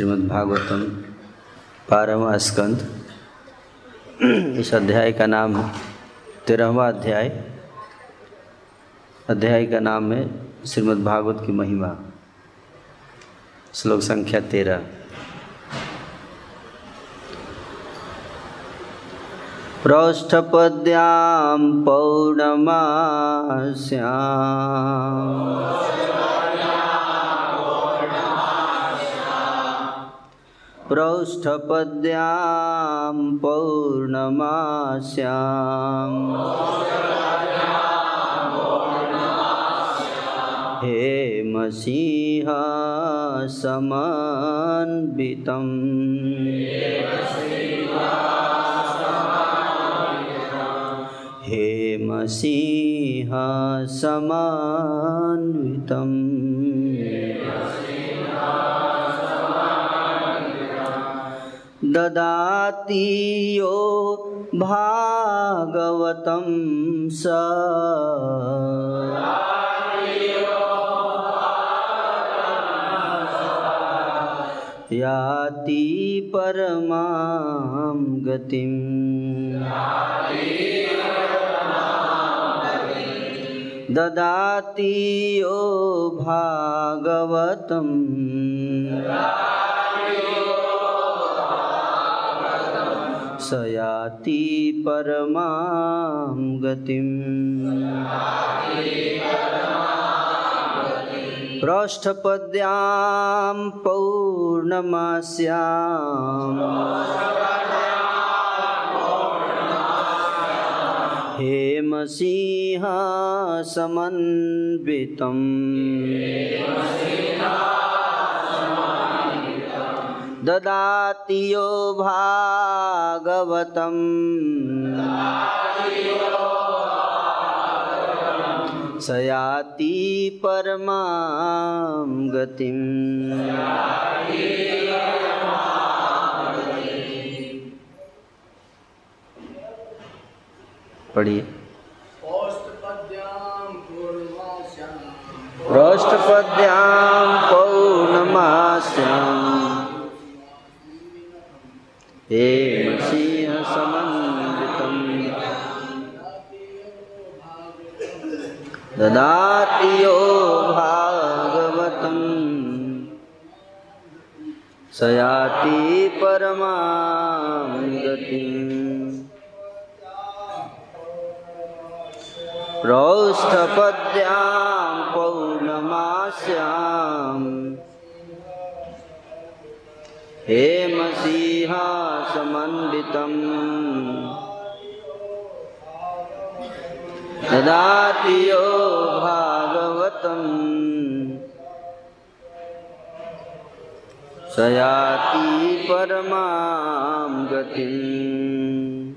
श्रीमद् भागवतम बारहवा स्कंद। इस अध्याय का नाम है, तेरहवा अध्याय। अध्याय का नाम है श्रीमद् भागवत की महिमा। श्लोक संख्या तेरह। पृष्ठपद्यां पौर्णमास्याम्। पृष्ठपद्यां पौर्णमास्याम् हेमसिंह समन्वितम् हेमसिंह समन्वितम् ददाति यो भागवतं स। याति परमां गतिम् ददाति यो भागवतम् स याति परमां गतिम्। पृष्ठपद्यां पौर्णमास्याम्। हेमसिंह समन्वितम् ददाति यो भागवतम्। स याति परमां गतिम्। पढ़िए। पृष्ठपद्यां पौर्णमास्याम्। हेमसिंह समन्वितम्। ददाति यो भागवतम्। स याति परमां गतिम् पृष्ठपद्यां पौर्णमास्याम्। हेमसिंह समन्वितम् ददाति यो भागवतम्। स याति परमां गतिम्।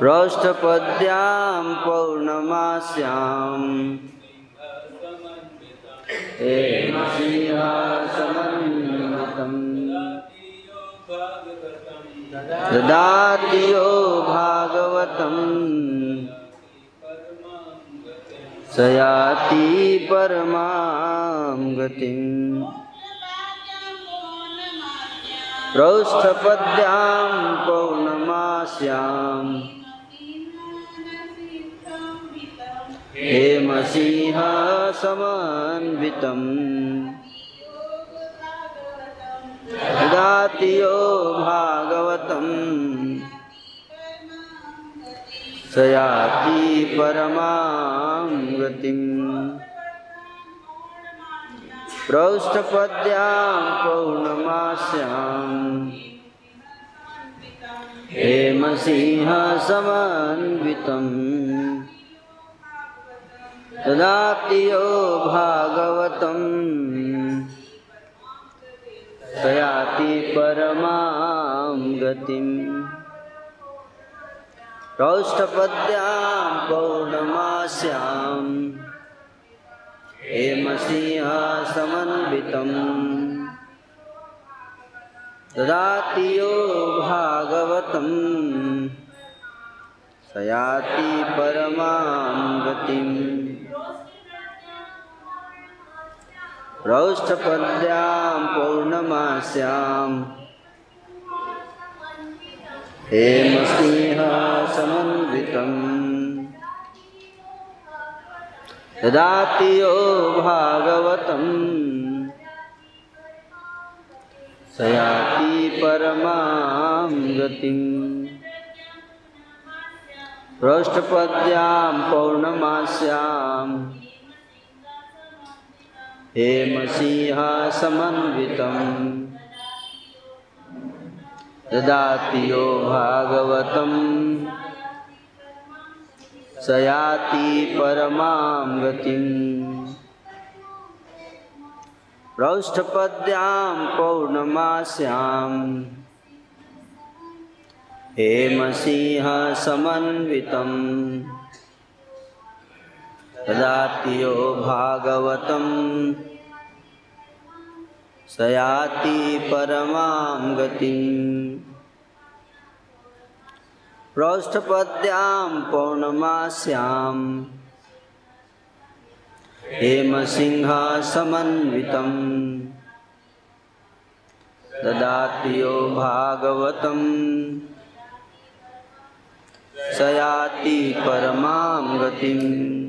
पृष्ठपद्यां पौर्णमास्याम्। समन्वितम् ददाति यो भागवतम्। स याति परमां गतिम्। पृष्ठपद्यां पौर्णमास्याम्। हेमसिंह समन्वितम् ददाति यो भागवतम्। स याति परमां गतिम्। पृष्ठपद्यां पौर्णमास्याम्। हेमसिंह समन्वितम् ददाति यो भागवतम्। स याति परमां गतिम्। पृष्ठपद्यां पौर्णमास्याम्। हेमसिंह समन्वितम् ददाति यो भागवतम्। स याति परमां गतिम्। रौष्ठपद्यां पौर्णमास्याम्। हेमसिंहासमन्वितम् ददाति यो भागवतम्। स याति परमां गतिम्। पृष्ठपद्यां पौर्णमास्याम्। हेमसिंहासमन्वितम् ददाति यो भागवतं। स परमां गतिम् रौष्ठपद्यां पौर्णमास्याम्। हेमसिंहसमन्वितं ददाति यो भागवतं स याति परमां गतिम्। पृष्ठपद्यां पौर्णमास्याम्। हेमसिंहासमन्वितं ददाति यो भागवतं परमां गतिम्।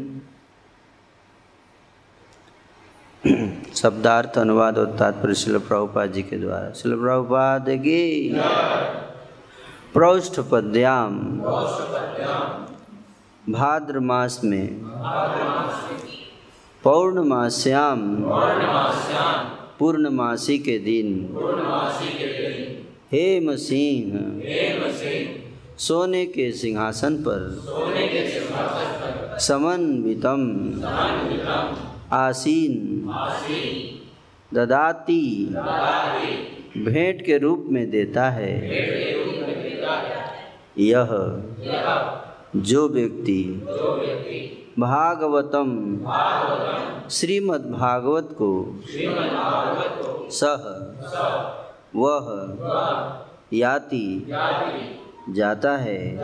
शब्दार्थ अनुवाद और तात्पर्य शिल प्रभुपाद जी के द्वारा। शिल प्रभुपाद की प्रौष्ठ पद्याम भाद्र मास में पौर्णमास्याम पूर्णमासी के दिन हेम सिंह सोने के सिंहासन पर समन्वितम आसीन। ददाती। भेंट के रूप में देता है। यह जो व्यक्ति भागवतम श्रीमद् भागवत को सह वह याति जाता है।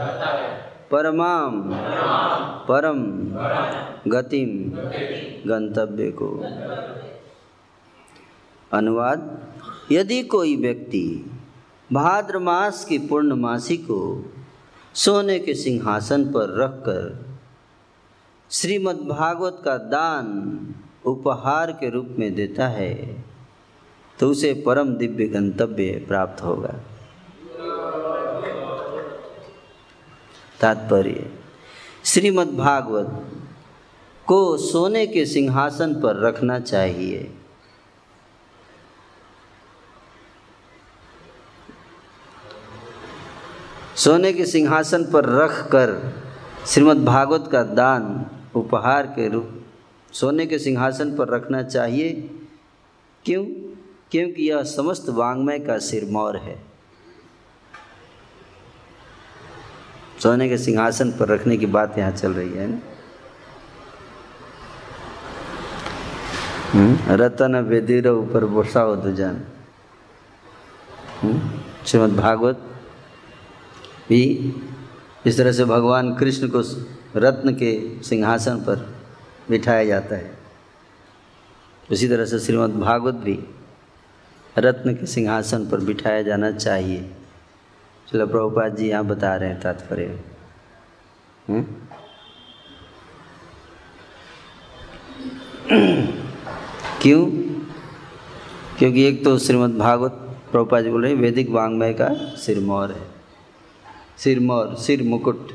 परमाम। परम। गतिम। गंतव्य को अनुवाद, यदि कोई व्यक्ति भाद्र मास की पूर्णमासी को सोने के सिंहासन पर रखकर श्रीमद् भागवत का दान उपहार के रूप में देता है तो उसे परम दिव्य गंतव्य प्राप्त होगा। तात्पर्य। श्रीमद् भागवत को सोने के सिंहासन पर रखना चाहिए। सोने के सिंहासन पर रख कर श्रीमद् भागवत का दान, उपहार के रूप सोने के सिंहासन पर रखना चाहिए। क्यों? क्योंकि यह समस्त वांग्मय का सिरमौर है। सोने के सिंहासन पर रखने की बात यहाँ चल रही है ना हम्म? रतन वेदीर ऊपर हो दुजन हम्म? श्रीमद भागवत भी इस तरह से भगवान कृष्ण को रत्न के सिंहासन पर बिठाया जाता है उसी तरह से श्रीमद् भागवत भी रत्न के सिंहासन पर बिठाया जाना चाहिए चलो प्रभुपाद जी यहाँ बता रहे हैं तात्पर्य। हम्म? क्यों? क्योंकि एक तो श्रीमद् भागवत प्रभुपाद जी बोल रहे हैं वैदिक वांग्मय का सिरमौर है। सिरमौर सिर मुकुट।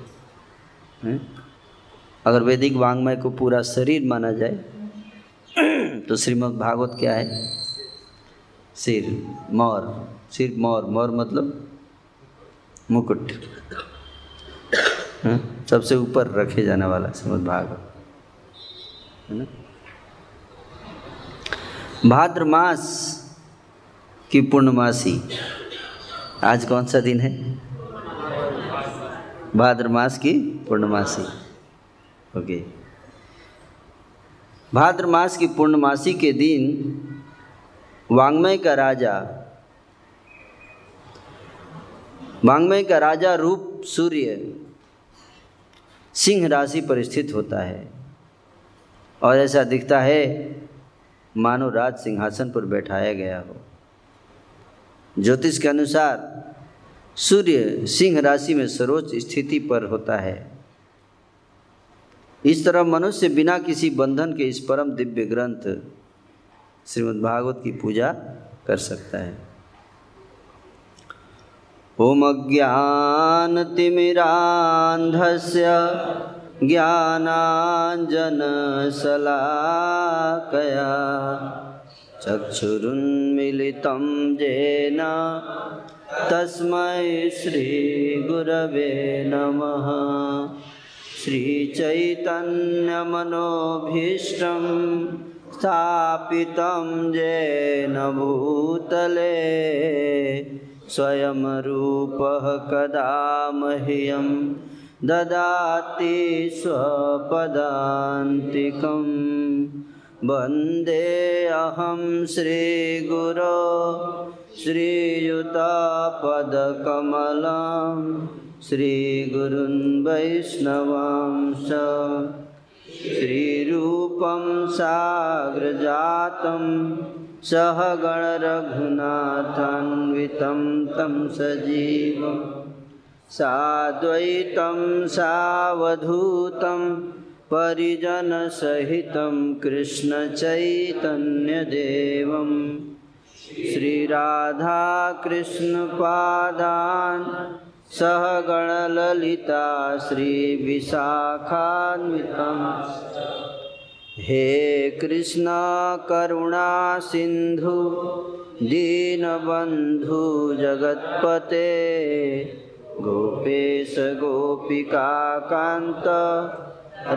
है? अगर वैदिक वांग्मय को पूरा शरीर माना जाए तो श्रीमद् भागवत क्या है? सिर मौर सिर मौर मौर मतलब मुकुट। है? सबसे ऊपर रखे जाने वाला श्रीमद् भागवत है ना? भाद्र मास की पूर्णमासी। आज कौन सा दिन है? भाद्र मास की पूर्णमासी। ओके। भाद्र मास की पूर्णमासी के दिन वांग्मय का राजा वांग्मय का राजा रूप सूर्य सिंह राशि पर स्थित होता है। और ऐसा दिखता है, मानो राज सिंहासन पर बैठाया गया हो। ज्योतिष के अनुसार, सूर्य सिंह राशि में सर्वोच्च स्थिति पर होता है। इस तरह मनुष्य बिना किसी बंधन के इस परम दिव्य ग्रंथ श्रीमद् भागवत की पूजा कर सकता है। ओम ज्ञानतिमिरान्धस्य ज्ञानाञ्जनशलाकया चक्षुरुन्मिलितं येन तस्मै श्रीगुरवे नमः। श्रीचैतन्यमनोभीष्टं स्थापितं येन भूतले। स्वयं रूपः कदा मह्यं ददाति स्वपदान्तिकं। वन्देऽहं श्रीगुरो श्रीयुतापदकमलं श्रीगुरुन् वैष्णवांश श्रीरूपं साग्रजातं सहगणरघुनाथान्वितं तं सजीवं। साद्वैतं सावधूतं परिजनसहितं कृष्णचैतन्यदेवं। श्रीराधाकृष्णपादान् सहगणललिता श्रीविशाखान्वितम्। हे कृष्ण करुणा सिन्धु दीनबन्धु जगत्पते, गोपेश गोपिकान्त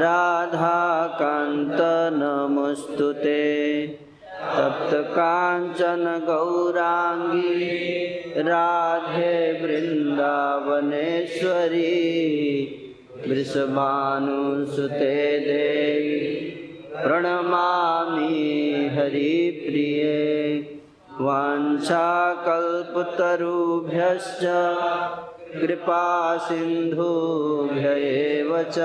राधाकान्त नमस्तु ते तप्तकाञ्चन गौराङ्गी, राधे वृन्दावनेश्वरी, वृषभानुसुते देवी। प्रणमामि हरिप्रिये वाञ्छाकल्पतरुभ्यश्च कृपासिन्धुभ्य एव च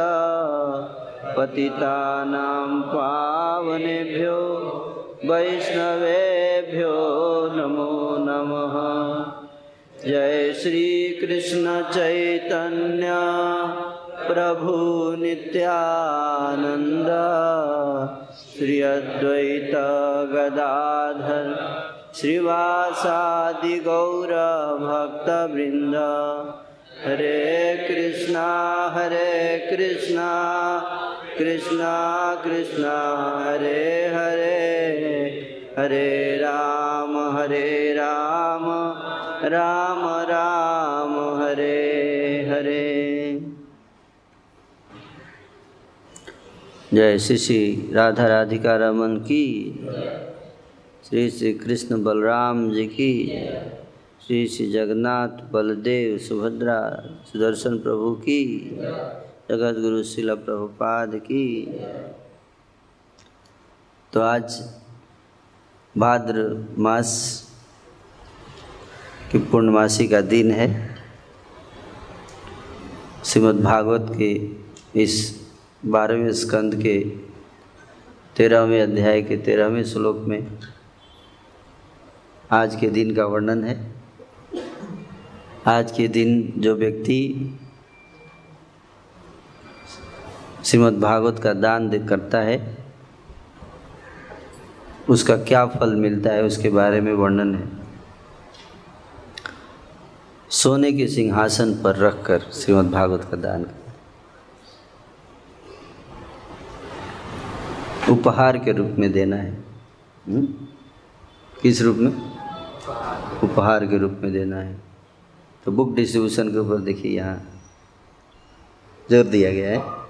पतितानां पावनेभ्यो वैष्णवेभ्यो नमो नमः। जय श्रीकृष्णचैतन्य प्रभु नित्यानन्द, श्री अद्वैत गदाधर, श्रीवासादि गौरभक्तवृन्द हरे कृष्णा हरे कृष्णा कृष्णा कृष्णा, हरे हरे हरे राम हरे राम राम राम। जय श्री श्री राधा राधिका रमन की। श्री श्री कृष्ण बलराम जी की। श्री श्री जगन्नाथ बलदेव सुभद्रा सुदर्शन प्रभु की। जगत गुरु शिला प्रभुपाद की। तो आज भाद्र मास की पूर्णमासी का दिन है। श्रीमद् भागवत के इस बारहवें स्कंद के तेरहवें अध्याय के तेरहवें श्लोक में आज के दिन का वर्णन है। आज के दिन जो व्यक्ति श्रीमद् भागवत का दान करता है, उसका क्या फल मिलता है उसके बारे में वर्णन है। सोने के सिंहासन पर रखकर श्रीमद् भागवत का दान उपहार के रूप में देना है। हुँ? किस रूप में? उपहार के रूप में देना है। तो बुक डिस्ट्रीब्यूशन के ऊपर देखिए यहाँ। ज़ोर दिया गया है।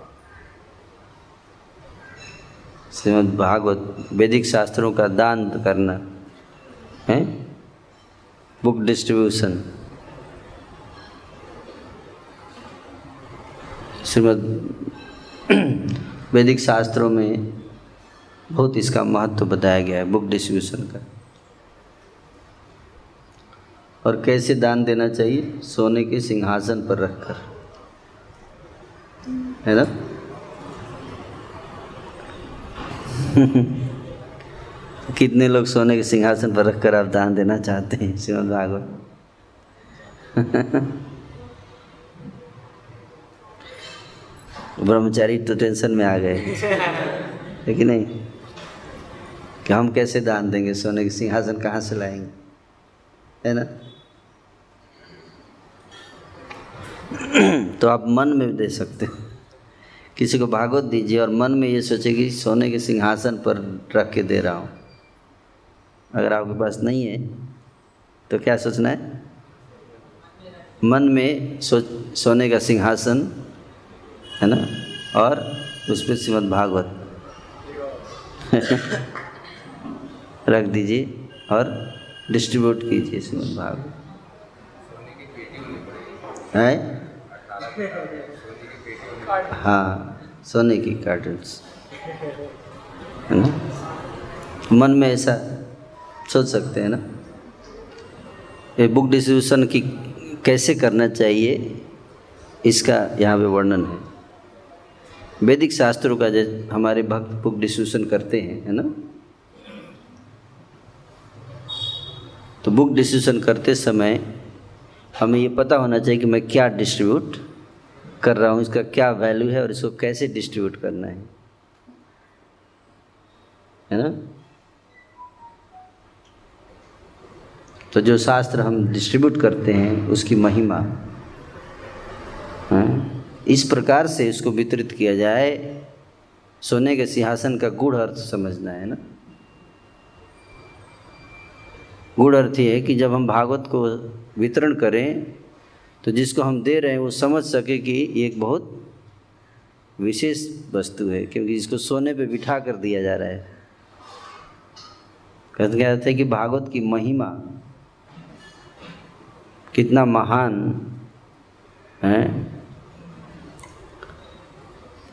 श्रीमद् भागवत, वैदिक शास्त्रों का दान करना, है? Book distribution. श्रीमद् वैदिक शास्त्रों में बहुत इसका महत्व तो बताया गया है बुक डिस्ट्रीब्यूशन का। और कैसे दान देना चाहिए? सोने के सिंहासन पर रखकर। है ना? कितने लोग सोने के सिंहासन पर रखकर आप दान देना चाहते हैं, श्रीमद भागवत? ब्रह्मचारी तो टेंशन में आ गए। लेकिन नहीं? कि हम कैसे दान देंगे? सोने के सिंहासन कहाँ से लाएँगे? है ना? तो आप मन में दे सकते हैं। किसी को भागवत दीजिए और मन में ये सोचे कि सोने के सिंहासन पर रख के दे रहा हूँ। अगर आपके पास नहीं है तो क्या सोचना है? मन में सो, सोने का सिंहासन, है ना? और उस पर श्रीमद भागवत रख दीजिए और डिस्ट्रीब्यूट कीजिए श्रीमद भाग। है? हाँ सोने की कार्टन्स। है ना? मन में ऐसा सोच सकते हैं ना? ये बुक डिस्ट्रीब्यूशन की कैसे करना चाहिए, इसका यहाँ पे वर्णन है। वैदिक शास्त्रों का जैसे हमारे भक्त बुक डिस्ट्रीब्यूशन करते हैं, है ना? तो बुक डिस्ट्रीब्यूशन करते समय हमें ये पता होना चाहिए कि मैं क्या डिस्ट्रीब्यूट कर रहा हूँ, इसका क्या वैल्यू है और इसको कैसे डिस्ट्रीब्यूट करना है है ना तो जो शास्त्र हम डिस्ट्रीब्यूट करते हैं, उसकी महिमा, है? इस प्रकार से इसको वितरित किया जाए, सोने के सिंहासन का गुड़ अर्थ समझना है ना गुड़ अर्थ ये है कि जब हम भागवत को वितरण करें तो जिसको हम दे रहे हैं, वो समझ सके कि ये एक बहुत विशेष वस्तु है, क्योंकि इसको सोने पे बिठा कर दिया जा रहा है। कहते कहते हैं कि भागवत की महिमा कितना महान, है?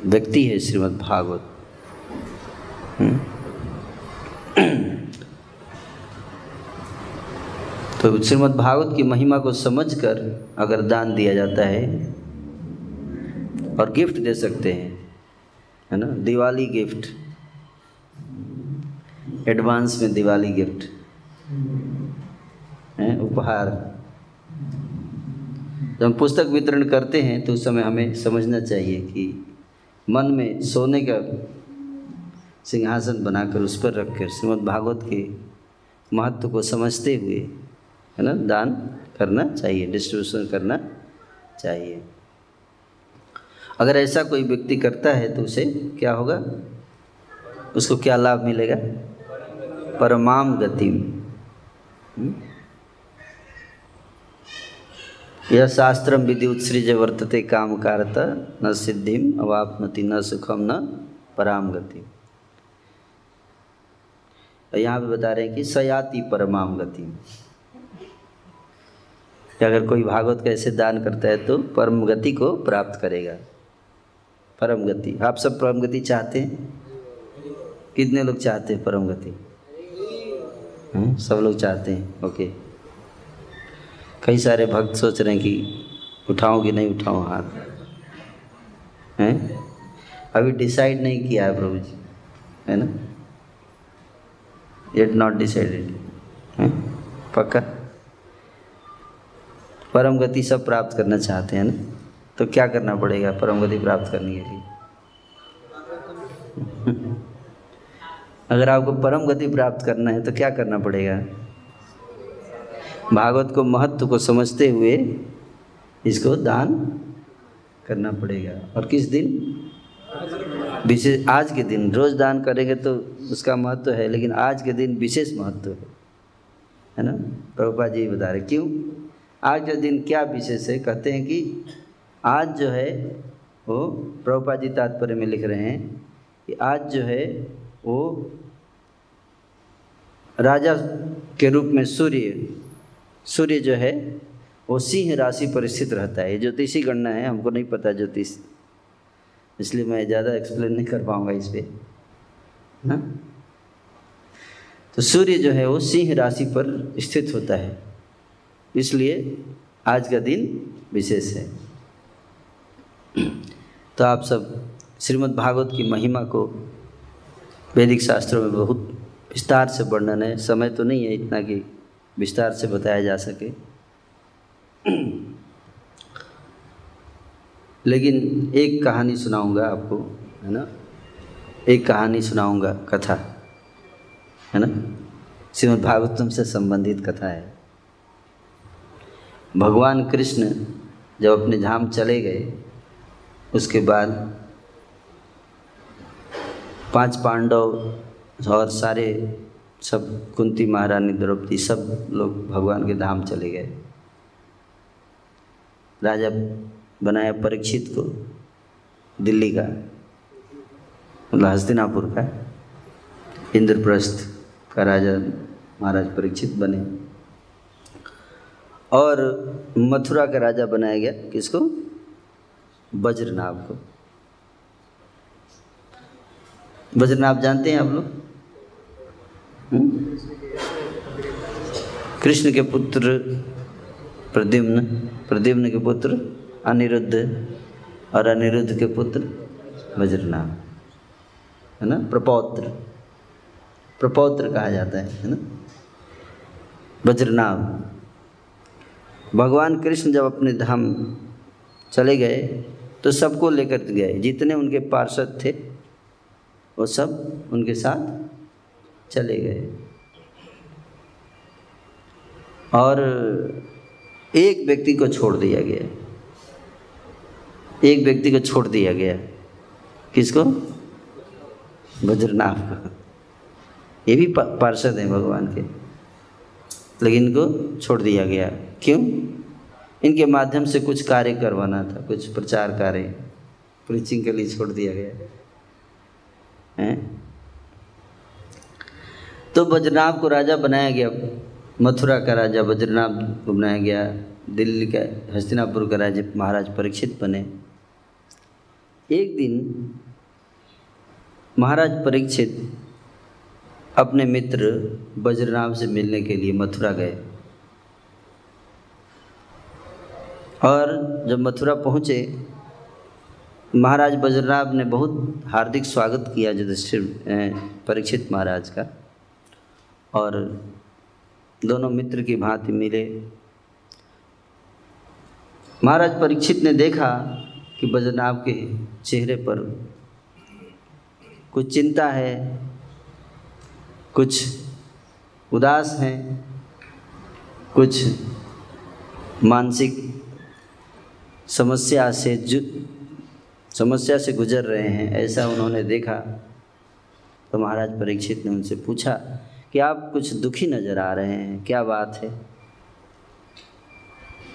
व्यक्ति है श्रीमद् भागवत। तो श्रीमद् भागवत की महिमा को समझकर अगर दान दिया जाता है और गिफ्ट दे सकते हैं, है ना? दिवाली गिफ्ट। एडवांस में दिवाली गिफ्ट। है? उपहार। जब हम पुस्तक वितरण करते हैं तो उस समय हमें समझना चाहिए कि मन में सोने का सिंहासन बनाकर उस पर रखकर श्रीमद् भागवत के महत्व को समझते हुए है ना? दान करना चाहिए डिस्ट्रीब्यूशन करना चाहिए। अगर ऐसा कोई व्यक्ति करता है तो उसे क्या होगा? उसको क्या लाभ मिलेगा? परमाम गति हम्म? यह शास्त्र विधि उत्सृज वर्तते काम कारता, न सिद्धिम अवापनति, न सुखम न पराम गति यहाँ पे बता रहे हैं कि सयाति परमाम गति कि अगर कोई भागवत का ऐसे दान करता है तो परम गति को प्राप्त करेगा। परम गति। आप सब परम गति चाहते हैं? कितने लोग चाहते हैं परम गति? हम्म, सब लोग चाहते हैं। ओके। कई सारे भक्त सोच रहे हैं कि उठाऊं कि नहीं उठाऊं हाथ। हैं? अभी डिसाइड नहीं किया है प्रभु जी। है ना? इट नॉट डिसाइडेड पक्का? परम गति सब प्राप्त करना चाहते हैं ना? तो क्या करना पड़ेगा परम गति प्राप्त करने के लिए? अगर आपको परम गति प्राप्त करना है तो क्या करना पड़ेगा? भागवत को महत्व को समझते हुए इसको दान करना पड़ेगा। और किस दिन? विशेष आज के दिन। रोज दान करेंगे तो उसका महत्व है, लेकिन आज के दिन विशेष महत्व है। है ना? प्रभुपा जी बता रहे क्यों? आज का दिन क्या विशेष है, कहते हैं कि आज जो है, वो प्रभुपा जी तात्पर्य में लिख रहे हैं कि आज जो है, वो राजा के रूप में सूर्य सूर्य जो है, वो सिंह राशि पर स्थित रहता है। ज्योतिषी गणना है, हमको नहीं पता ज्योतिष। इसलिए मैं ज़्यादा एक्सप्लेन नहीं कर पाऊँगा इस पर ना तो सूर्य जो है, वो सिंह राशि पर स्थित होता है। इसलिए आज का दिन विशेष है। तो आप सब श्रीमद् भागवत की महिमा को वैदिक शास्त्रों में बहुत विस्तार से वर्णन है। समय तो नहीं है इतना कि विस्तार से बताया जा सके। लेकिन एक कहानी सुनाऊँगा आपको, है ना? एक कहानी सुनाऊँगा कथा, है ना? श्रीमद् भागवतम से संबंधित कथा है। भगवान कृष्ण जब अपने धाम चले गए, उसके बाद पाँच पांडव और सारे सब कुंती महारानी, द्रौपदी सब लोग भगवान के धाम चले गए। राजा बनाया परीक्षित को दिल्ली का मतलब हस्तिनापुर का, इंद्रप्रस्थ का राजा महाराज परीक्षित बने। और मथुरा का राजा बनाया गया किसको? वज्रनाभ को। वज्रनाभ जानते हैं आप लोग? हम्म? कृष्ण के पुत्र प्रद्युम्न प्रद्युम्न के पुत्र अनिरुद्ध और अनिरुद्ध के पुत्र वज्रनाभ है ना? प्रपौत्र। प्रपौत्र कहा जाता है है ना? वज्रनाभ भगवान कृष्ण जब अपने धाम चले गए तो सबको लेकर गए। जितने उनके पार्षद थे, वो सब उनके साथ चले गए। और एक व्यक्ति को छोड़ दिया गया। एक व्यक्ति को छोड़ दिया गया। किसको? वज्रनाभ को। ये भी पार्षद हैं भगवान के। लेकिन इनको छोड़ दिया गया। क्यों? इनके माध्यम से कुछ कार्य करवाना था, कुछ प्रचार कार्य। प्रीचिंग के लिए छोड़ दिया गया। है? तो वज्रनाभ को राजा बनाया गया। मथुरा का राजा वज्रनाभ को बनाया गया। दिल्ली का हस्तिनापुर का राजा महाराज परीक्षित बने। एक दिन महाराज परीक्षित अपने मित्र वज्रनाभ से मिलने के लिए मथुरा गए। और जब मथुरा पहुँचे, महाराज वज्रनाभ ने बहुत हार्दिक स्वागत किया युधिष्ठिर परीक्षित महाराज का। और दोनों मित्र की भांति मिले। महाराज परीक्षित ने देखा कि वज्रनाभ के चेहरे पर कुछ चिंता है, कुछ उदास हैं, कुछ मानसिक समस्या से जु, समस्या से गुजर रहे हैं, ऐसा उन्होंने देखा। तो महाराज परीक्षित ने उनसे पूछा कि आप कुछ दुखी नज़र आ रहे हैं, क्या बात है?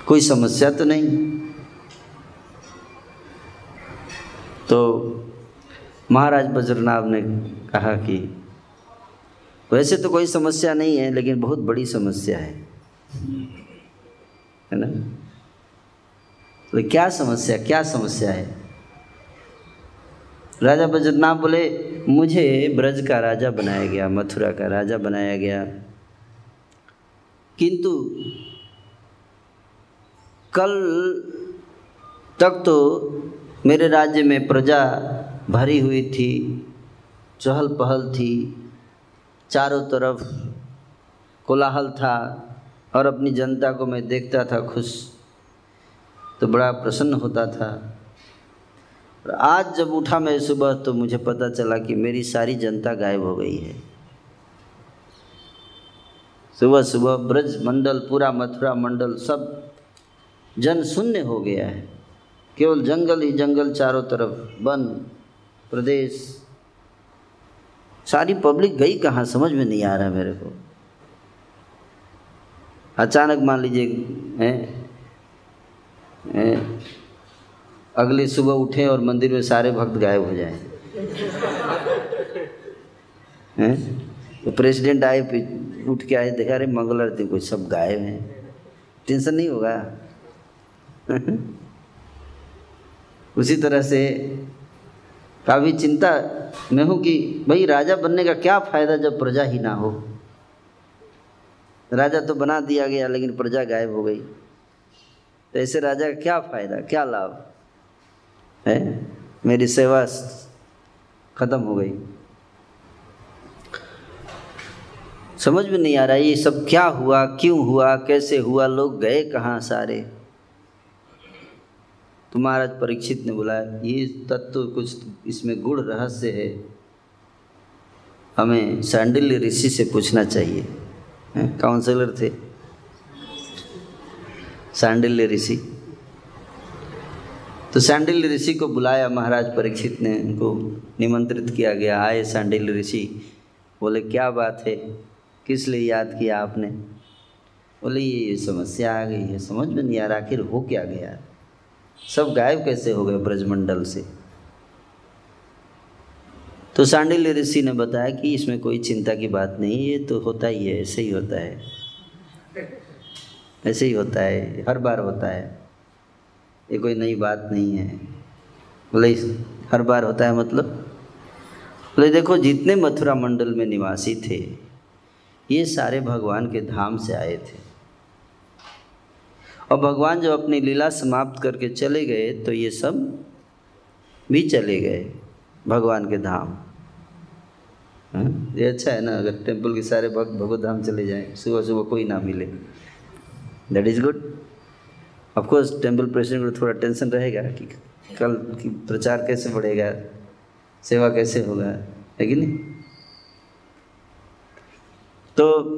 कोई समस्या तो नहीं? तो महाराज बज्रनाभ ने कहा कि वैसे तो कोई समस्या नहीं है, लेकिन बहुत बड़ी समस्या है। है ना? तो क्या समस्या क्या समस्या है? राजा बज्रनाभ बोले, मुझे ब्रज का राजा बनाया गया, मथुरा का राजा बनाया गया। किंतु कल तक तो मेरे राज्य में प्रजा भरी हुई थी चहल पहल थी, चारों तरफ़ कोलाहल था और अपनी जनता को मैं देखता था खुश। तो बड़ा प्रसन्न होता था। और आज जब उठा मैं सुबह तो मुझे पता चला कि मेरी सारी जनता गायब हो गई है। सुबह सुबह ब्रज मंडल, पूरा मथुरा मंडल सब जन शून्य हो गया है। केवल जंगल ही जंगल चारों तरफ़, वन, प्रदेश, सारी पब्लिक गई कहाँ, समझ में नहीं आ रहा मेरे को। अचानक मान लीजिए अगली सुबह उठे और मंदिर में सारे भक्त गायब हो जाएँ। तो प्रेसिडेंट आए उठ के आए, देखा रहे मंगल आरती कोई सब गायब हैं। टेंशन नहीं होगा। उसी तरह से काफ़ी चिंता में हूँ कि भाई, राजा बनने का क्या फ़ायदा जब प्रजा ही ना हो? राजा तो बना दिया गया, लेकिन प्रजा गायब हो गई। तो ऐसे राजा का क्या फ़ायदा, क्या लाभ? है? मेरी सेवा खत्म हो गई। समझ में नहीं आ रहा ये सब क्या हुआ, क्यों हुआ, कैसे हुआ, लोग गए कहाँ सारे? तो महाराज परीक्षित ने बोला, ये तत्व कुछ इसमें गुड़ रहस्य है। हमें सांडिल्य ऋषि से पूछना चाहिए। काउंसलर थे। सांडिल्य ऋषि। तो सांडिल्य ऋषि को बुलाया, महाराज परीक्षित ने उनको निमंत्रित किया गया। आए सांडिल्य ऋषि, बोले, क्या बात है? किस लिए याद किया आपने? बोले, ये समस्या आ गई है, समझ में नहीं आ रहा, आखिर हो क्या गया? सब गायब कैसे हो गए ब्रजमंडल से? तो सांडिल्य ऋषि ने बताया कि इसमें कोई चिंता की बात नहीं ये तो होता ही है, ऐसे ही होता है। ऐसे ही होता है, हर बार होता है। ये कोई नई बात नहीं है। बोले हर बार होता है मतलब? बोले, देखो, जितने मथुरा मंडल में निवासी थे, ये सारे भगवान के धाम से आए थे। और भगवान जब अपनी लीला समाप्त करके चले गए तो ये सब भी चले गए, भगवान के धाम। हाँ? ये अच्छा है ना, अगर टेंपल के सारे भक्त भगवत धाम चले जाएँ सुबह सुबह कोई ना मिले। That is good of course temple president को थोड़ा टेंशन रहेगा कि कल की प्रचार कैसे बढ़ेगा, सेवा कैसे होगा, है कि नहीं? तो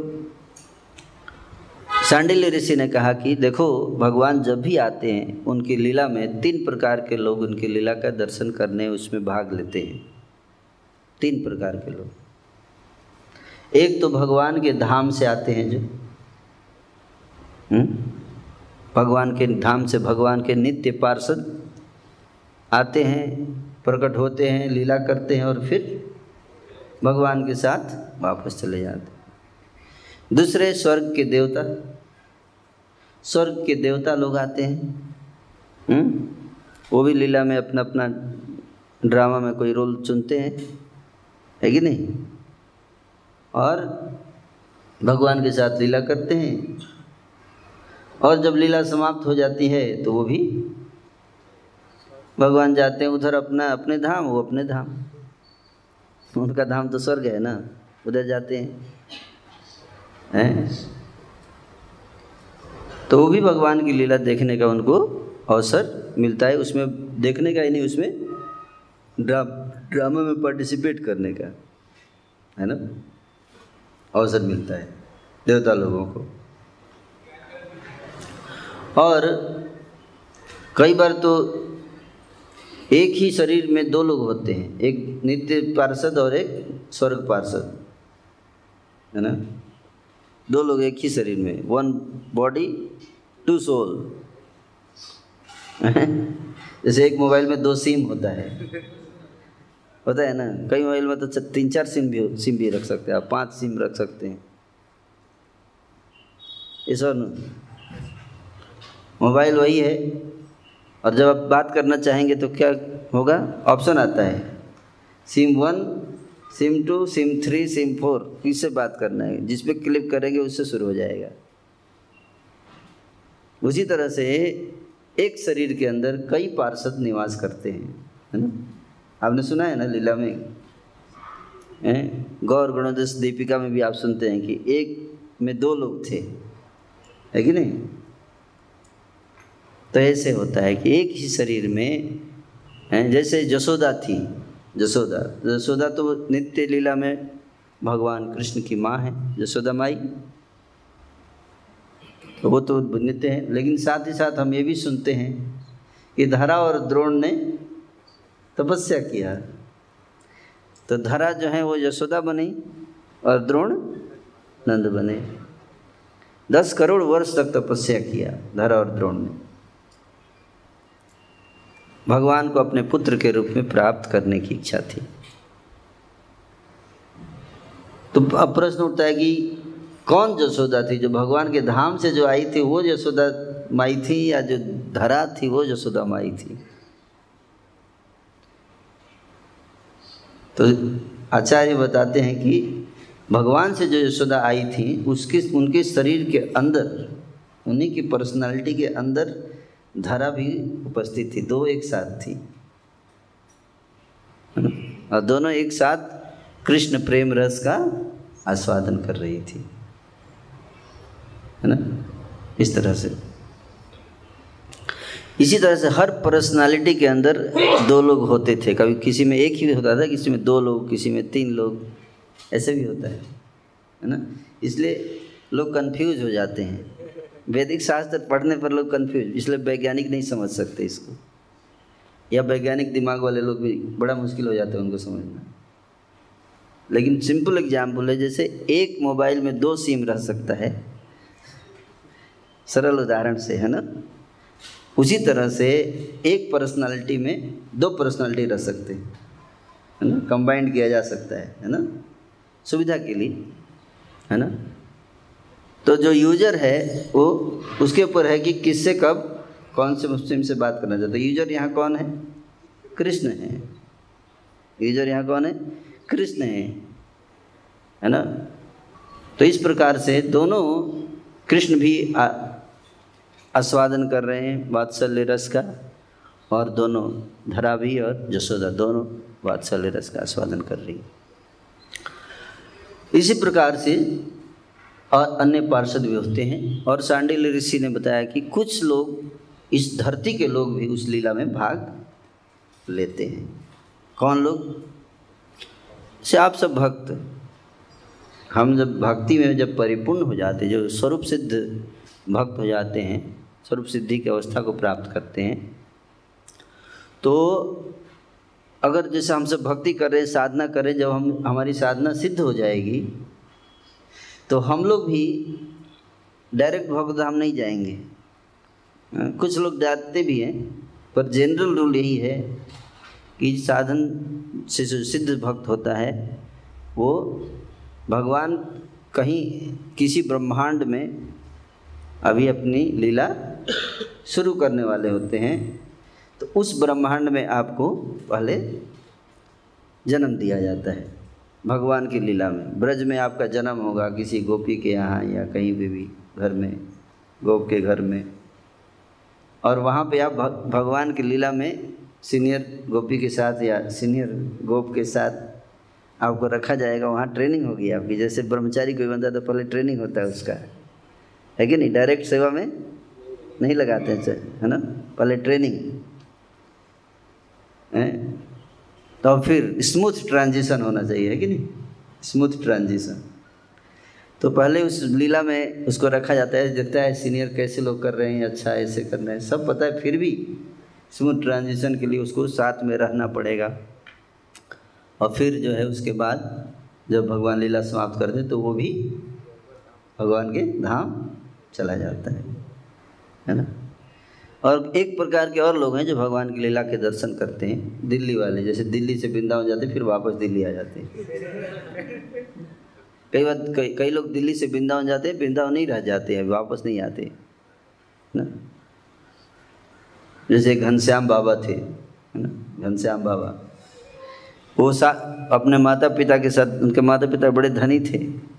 सांडिल्य ऋषि ने कहा कि देखो, भगवान जब भी आते हैं, उनकी लीला में तीन प्रकार के लोग उनकी लीला का दर्शन करने उसमें भाग लेते हैं। तीन प्रकार के लोग। एक तो भगवान के धाम से आते हैं जो? भगवान के धाम से भगवान के नित्य पार्षद आते हैं, प्रकट होते हैं, लीला करते हैं और फिर भगवान के साथ वापस चले जाते दूसरे स्वर्ग के देवता, स्वर्ग के देवता लोग आते हैं हुँ? हम्म? वो भी लीला में अपना अपना ड्रामा में कोई रोल चुनते हैं। है कि नहीं? और भगवान के साथ लीला करते हैं। और जब लीला समाप्त हो जाती है तो वो भी भगवान जाते हैं उधर अपना, अपने धाम, वो अपने धाम। उनका धाम तो स्वर्ग है ना, उधर जाते हैं। हैं? तो वो भी भगवान की लीला देखने का उनको अवसर मिलता है, उसमें देखने का ही नहीं, उसमें ड्रा, ड्रामा में पार्टिसिपेट करने का, है ना? अवसर मिलता है, देवता लोगों को। और कई बार तो एक ही शरीर में दो लोग होते हैं, एक नित्य पार्षद और एक स्वर्ग पार्षद, है ना? दो लोग एक ही शरीर में वन बॉडी टू सोल जैसे एक मोबाइल में दो सिम होता है होता है ना? कई मोबाइल में तो तीन चार सिम भी सिम भी रख सकते हैं, आप पाँच सिम रख सकते हैं। इस और मोबाइल वही है। और जब आप बात करना चाहेंगे तो क्या होगा? ऑप्शन आता है। SIM one, SIM two, SIM three, SIM four किससे बात करना है। जिस पे क्लिक करेंगे उससे शुरू हो जाएगा। उसी तरह से एक शरीर के अंदर कई पार्षद निवास करते हैं, है ना? आपने सुना है ना लीला में? गौर गणोदश दीपिका में भी आप सुनते हैं कि एक में दो लोग थे, है कि नहीं? तो ऐसे होता है कि एक ही शरीर में जैसे जसोदा थी, जसोदा। जसोदा तो नित्य लीला में भगवान कृष्ण की माँ है, जसोदा माई। तो वो तो नित्य है, लेकिन साथ ही साथ हम ये भी सुनते हैं कि धरा और द्रोण ने तपस्या किया। तो धरा जो है वो यशोदा बनी और द्रोण नंद बने। दस करोड़ वर्ष तक तपस्या किया धरा और द्रोण ने। भगवान को अपने पुत्र के रूप में प्राप्त करने की इच्छा थी। तो अब प्रश्न उठता है कि कौन यशोदा थी? जो भगवान के धाम से जो आई थी, वो यशोदा माई थी या जो धरा थी, वो यशोदा माई थी? तो आचार्य बताते हैं कि भगवान से जो यशोदा आई थी, उसके, उनके शरीर के अंदर, उन्हीं की पर्सनालिटी के अंदर धरा भी उपस्थित थी, दो एक साथ थी। और दोनों एक साथ कृष्ण प्रेम रस का आस्वादन कर रही थी। है ना? इस तरह से। इसी तरह से हर पर्सनालिटी के अंदर दो लोग होते थे। कभी किसी में एक ही होता था, किसी में दो लोग, किसी में तीन लोग। ऐसे भी होता है। है ना? इसलिए लोग कंफ्यूज हो जाते हैं। वैदिक शास्त्र पढ़ने पर लोग कंफ्यूज इसलिए वैज्ञानिक नहीं समझ सकते इसको। या वैज्ञानिक दिमाग वाले लोग भी बड़ा मुश्किल हो जाता है उनको समझना। लेकिन सिंपल एग्ज़ाम्पल है, जैसे एक मोबाइल में दो सिम रह सकता है। सरल उदाहरण से, है ना? उसी तरह से एक पर्सनालिटी में दो पर्सनालिटी रह सकते हैं। है ना? कंबाइंड किया जा सकता है है ना? सुविधा के लिए, है ना? जो यूज़र है, वो उसके ऊपर है कि किससे कब, कौन से मुस्लिम से बात करना चाहता है। यूज़र यहाँ कौन है? कृष्ण है। यूज़र यहाँ कौन है? कृष्ण है। है ना? तो इस प्रकार से दोनों कृष्ण भी आस्वादन कर रहे हैं वात्सल्य रस का, और दोनों धरा भी और जसोदा दोनों वात्सल्य रस का आस्वादन कर रही है। इसी प्रकार से और अन्य पार्षद भी होते हैं। और सांडिल ऋषि ने बताया कि कुछ लोग इस धरती के लोग भी उस लीला में भाग लेते हैं। कौन लोग? से आप सब भक्त। हम जब भक्ति में जब परिपूर्ण हो जाते जो स्वरूप सिद्ध भक्त हो जाते हैं, स्वरूप सिद्धि की अवस्था को प्राप्त करते हैं तो अगर जैसे हम सब भक्ति कर रहे साधना करें जब हम, हमारी साधना सिद्ध हो जाएगी तो हम लोग भी डायरेक्ट भगवत धाम नहीं जाएँगे। कुछ लोग जाते भी हैं, पर जनरल रूल यही है कि साधन से जो सिद्ध भक्त होता है, वो भगवान कहीं किसी ब्रह्मांड में अभी अपनी लीला शुरू करने वाले होते हैं तो उस ब्रह्मांड में आपको पहले जन्म दिया जाता है। भगवान की लीला में। ब्रज में आपका जन्म होगा, किसी गोपी के यहाँ या कहीं भी भी घर में, गोप के घर में। और वहाँ पे आप भगवान की लीला में सीनियर गोपी के साथ या सीनियर गोप के साथ आपको रखा जाएगा। वहाँ ट्रेनिंग होगी आपकी। जैसे ब्रह्मचारी कोई है तो पहले ट्रेनिंग होता है उसका। है कि नहीं? डायरेक्ट सेवा में नहीं लगाते हैं है ना? पहले ट्रेनिंग है? तो फिर स्मूथ ट्रांजिशन होना चाहिए, है कि नहीं? स्मूथ ट्रांजिशन तो पहले उस लीला में उसको रखा जाता है, देखता है सीनियर कैसे लोग कर रहे हैं अच्छा ऐसे कर रहे हैं, सब पता है, फिर भी स्मूथ ट्रांजिशन के लिए उसको साथ में रहना पड़ेगा। और फिर जो है उसके बाद जब भगवान लीला समाप्त करते तो वो भी भगवान के धाम चला जाता है। है ना? और एक प्रकार के और लोग हैं जो भगवान की लीला के दर्शन करते हैं, दिल्ली वाले। जैसे दिल्ली से वृंदावन जाते फिर वापस दिल्ली आ जाते हैं। कई बार, कई कई लोग दिल्ली से वृंदावन जाते हैं, वृंदावन नहीं रह जाते हैं, वापस नहीं आते। ना? जैसे घनश्याम बाबा थे, है ना? घनश्याम बाबा। वो सा, अपने माता पिता के साथ, उनके माता पिता बड़े धनी थे।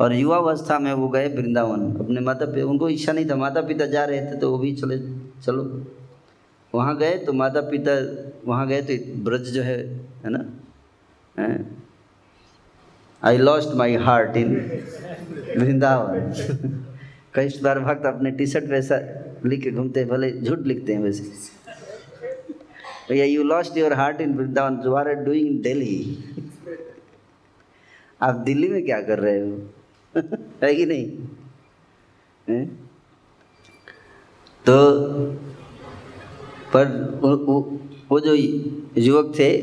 और युवावस्था में वो गए वृंदावन। अपने माता पिता उनको इच्छा नहीं था। माता पिता जा रहे थे तो वो भी चले, चलो। वहाँ गए तो माता पिता, वहाँ गए तो ब्रज जो है है ना? I lost my heart in Vrindavan. कई बार भक्त अपने टी शर्ट वैसा लिख के घूमते हैं, भले झूठ लिखते हैं वैसे। भैया you lost your heart in Vrindavan. जो आर डूइंग दिल्ली आप दिल्ली में क्या कर रहे हो? है कि नहीं? है? तो पर वो, वो, जो युवक थे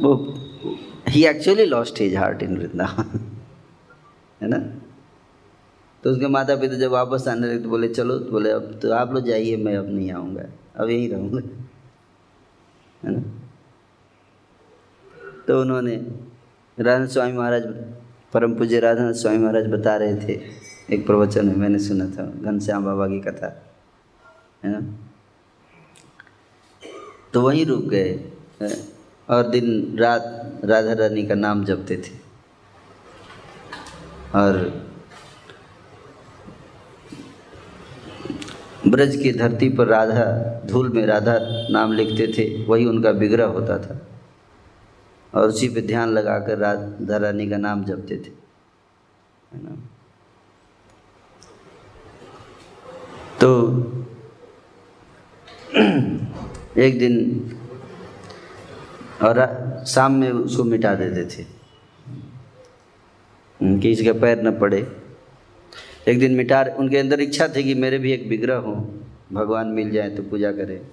वो ही actually lost his heart in Vrindavan है ना? तो उसके माता पिता जब वापस आने लगे तो बोले चलो तो बोले अब तो आप लोग जाइए मैं अब नहीं आऊँगा अब यहीं रहूँगा है ना? तो उन्होंने राधा स्वामी महाराज परम पूज्य राधा स्वामी महाराज बता रहे थे, एक प्रवचन में मैंने सुना था, घनश्याम बाबा की कथा, है ना? तो वहीं रुक गए और दिन रात राधा रानी का नाम जपते थे। और ब्रज की धरती पर राधा, धूल में राधा नाम लिखते थे, वही उनका विग्रह होता था। और उसी पे ध्यान लगाकर राधा रानी का नाम जपते थे। है ना? तो एक दिन और शाम में उसको मिटा देते थे। कि इसका पैर न पड़े। एक दिन मिटा, उनके अंदर इच्छा थी कि मेरे भी एक विग्रह हो। भगवान मिल जाए तो पूजा करें।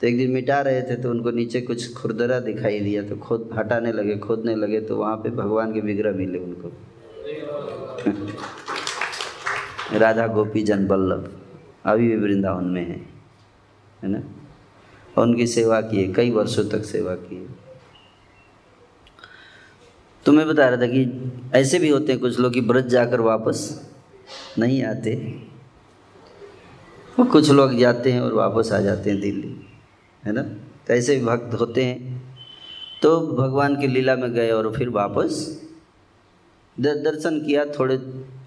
तो एक दिन मिटा रहे थे तो उनको नीचे कुछ खुरदरा दिखाई दिया तो खुद, हटाने लगे, खोदने लगे तो वहाँ पे भगवान के विग्रह मिले उनको। राधा गोपी जन बल्लभ, अभी भी वृंदावन में है है ना? उनकी सेवा की है, कई वर्षों तक सेवा की है। तो मैं बता रहा था कि ऐसे भी होते हैं कुछ लोग कि ब्रज जाकर वापस नहीं आते। और कुछ लोग जाते हैं और वापस आ जाते हैं दिल्ली। है ना? तो ऐसे भी भक्त होते हैं। तो भगवान की लीला में गए और फिर वापस दर्शन किया थोड़े,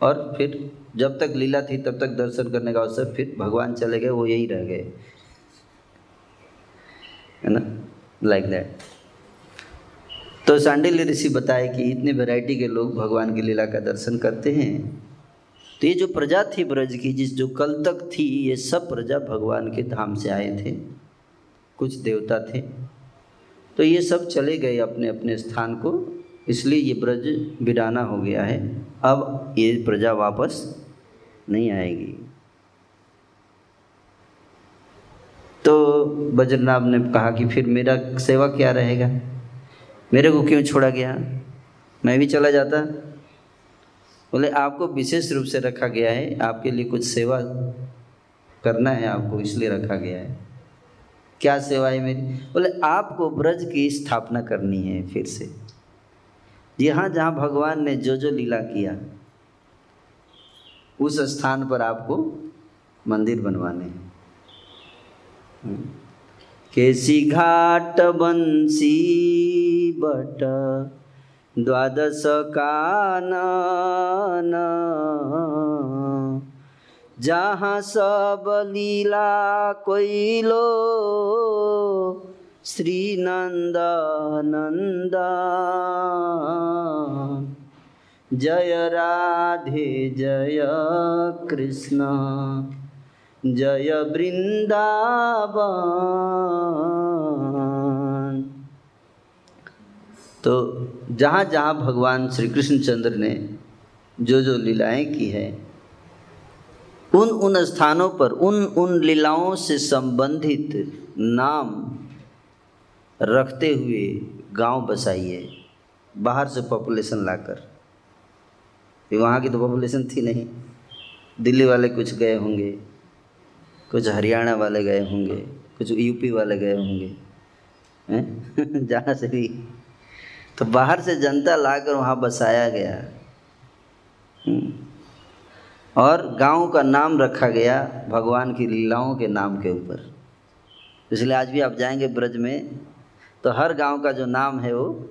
और फिर जब तक लीला थी तब तक दर्शन करने का अवसर फिर भगवान चले गए, वो यही रह गए। है ना? लाइक like दैट तो सांडिल्य ऋषि बताए कि इतने वैरायटी के लोग भगवान की लीला का दर्शन करते हैं। तो ये जो प्रजा थी ब्रज की, जिस जो कल तक थी, ये सब प्रजा भगवान के धाम से आए थे। कुछ देवता थे। तो ये सब चले गए अपने अपने स्थान को। इसलिए ये ब्रज बिराना हो गया है। अब ये प्रजा वापस नहीं आएगी। तो बज्रनाभ ने कहा कि फिर मेरा सेवा क्या रहेगा? मेरे को क्यों छोड़ा गया? मैं भी चला जाता। बोले, आपको विशेष रूप से रखा गया है। आपके लिए कुछ सेवा करना है आपको, इसलिए रखा गया है। क्या सेवा है मेरी? बोले, आपको ब्रज की स्थापना करनी है फिर से। यहाँ जहाँ भगवान ने जो जो लीला किया, उस स्थान पर आपको मंदिर बनवाने हैं। केसी घाट बंसी बट, द्वादश कानन जहाँ सब लीला कोइलो श्री नंद नंद जय राधे, जय कृष्ण। जय वृंदावन। तो जहाँ जहाँ भगवान श्री कृष्णचंद्र ने जो जो लीलाएँ की है उन उन स्थानों पर, उन उन लीलाओं से संबंधित नाम रखते हुए गाँव बसाइए। बाहर से पॉपुलेशन लाकर। वहाँ की तो पॉपुलेशन थी नहीं। दिल्ली वाले कुछ गए होंगे, कुछ हरियाणा वाले गए होंगे, कुछ यूपी वाले गए होंगे जहाँ से भी। तो बाहर से जनता लाकर वहाँ बसाया गया। हम्म। और गाँव का नाम रखा गया भगवान की लीलाओं के नाम के ऊपर। इसलिए आज भी आप जाएँगे ब्रज में तो हर गाँव का जो नाम है वो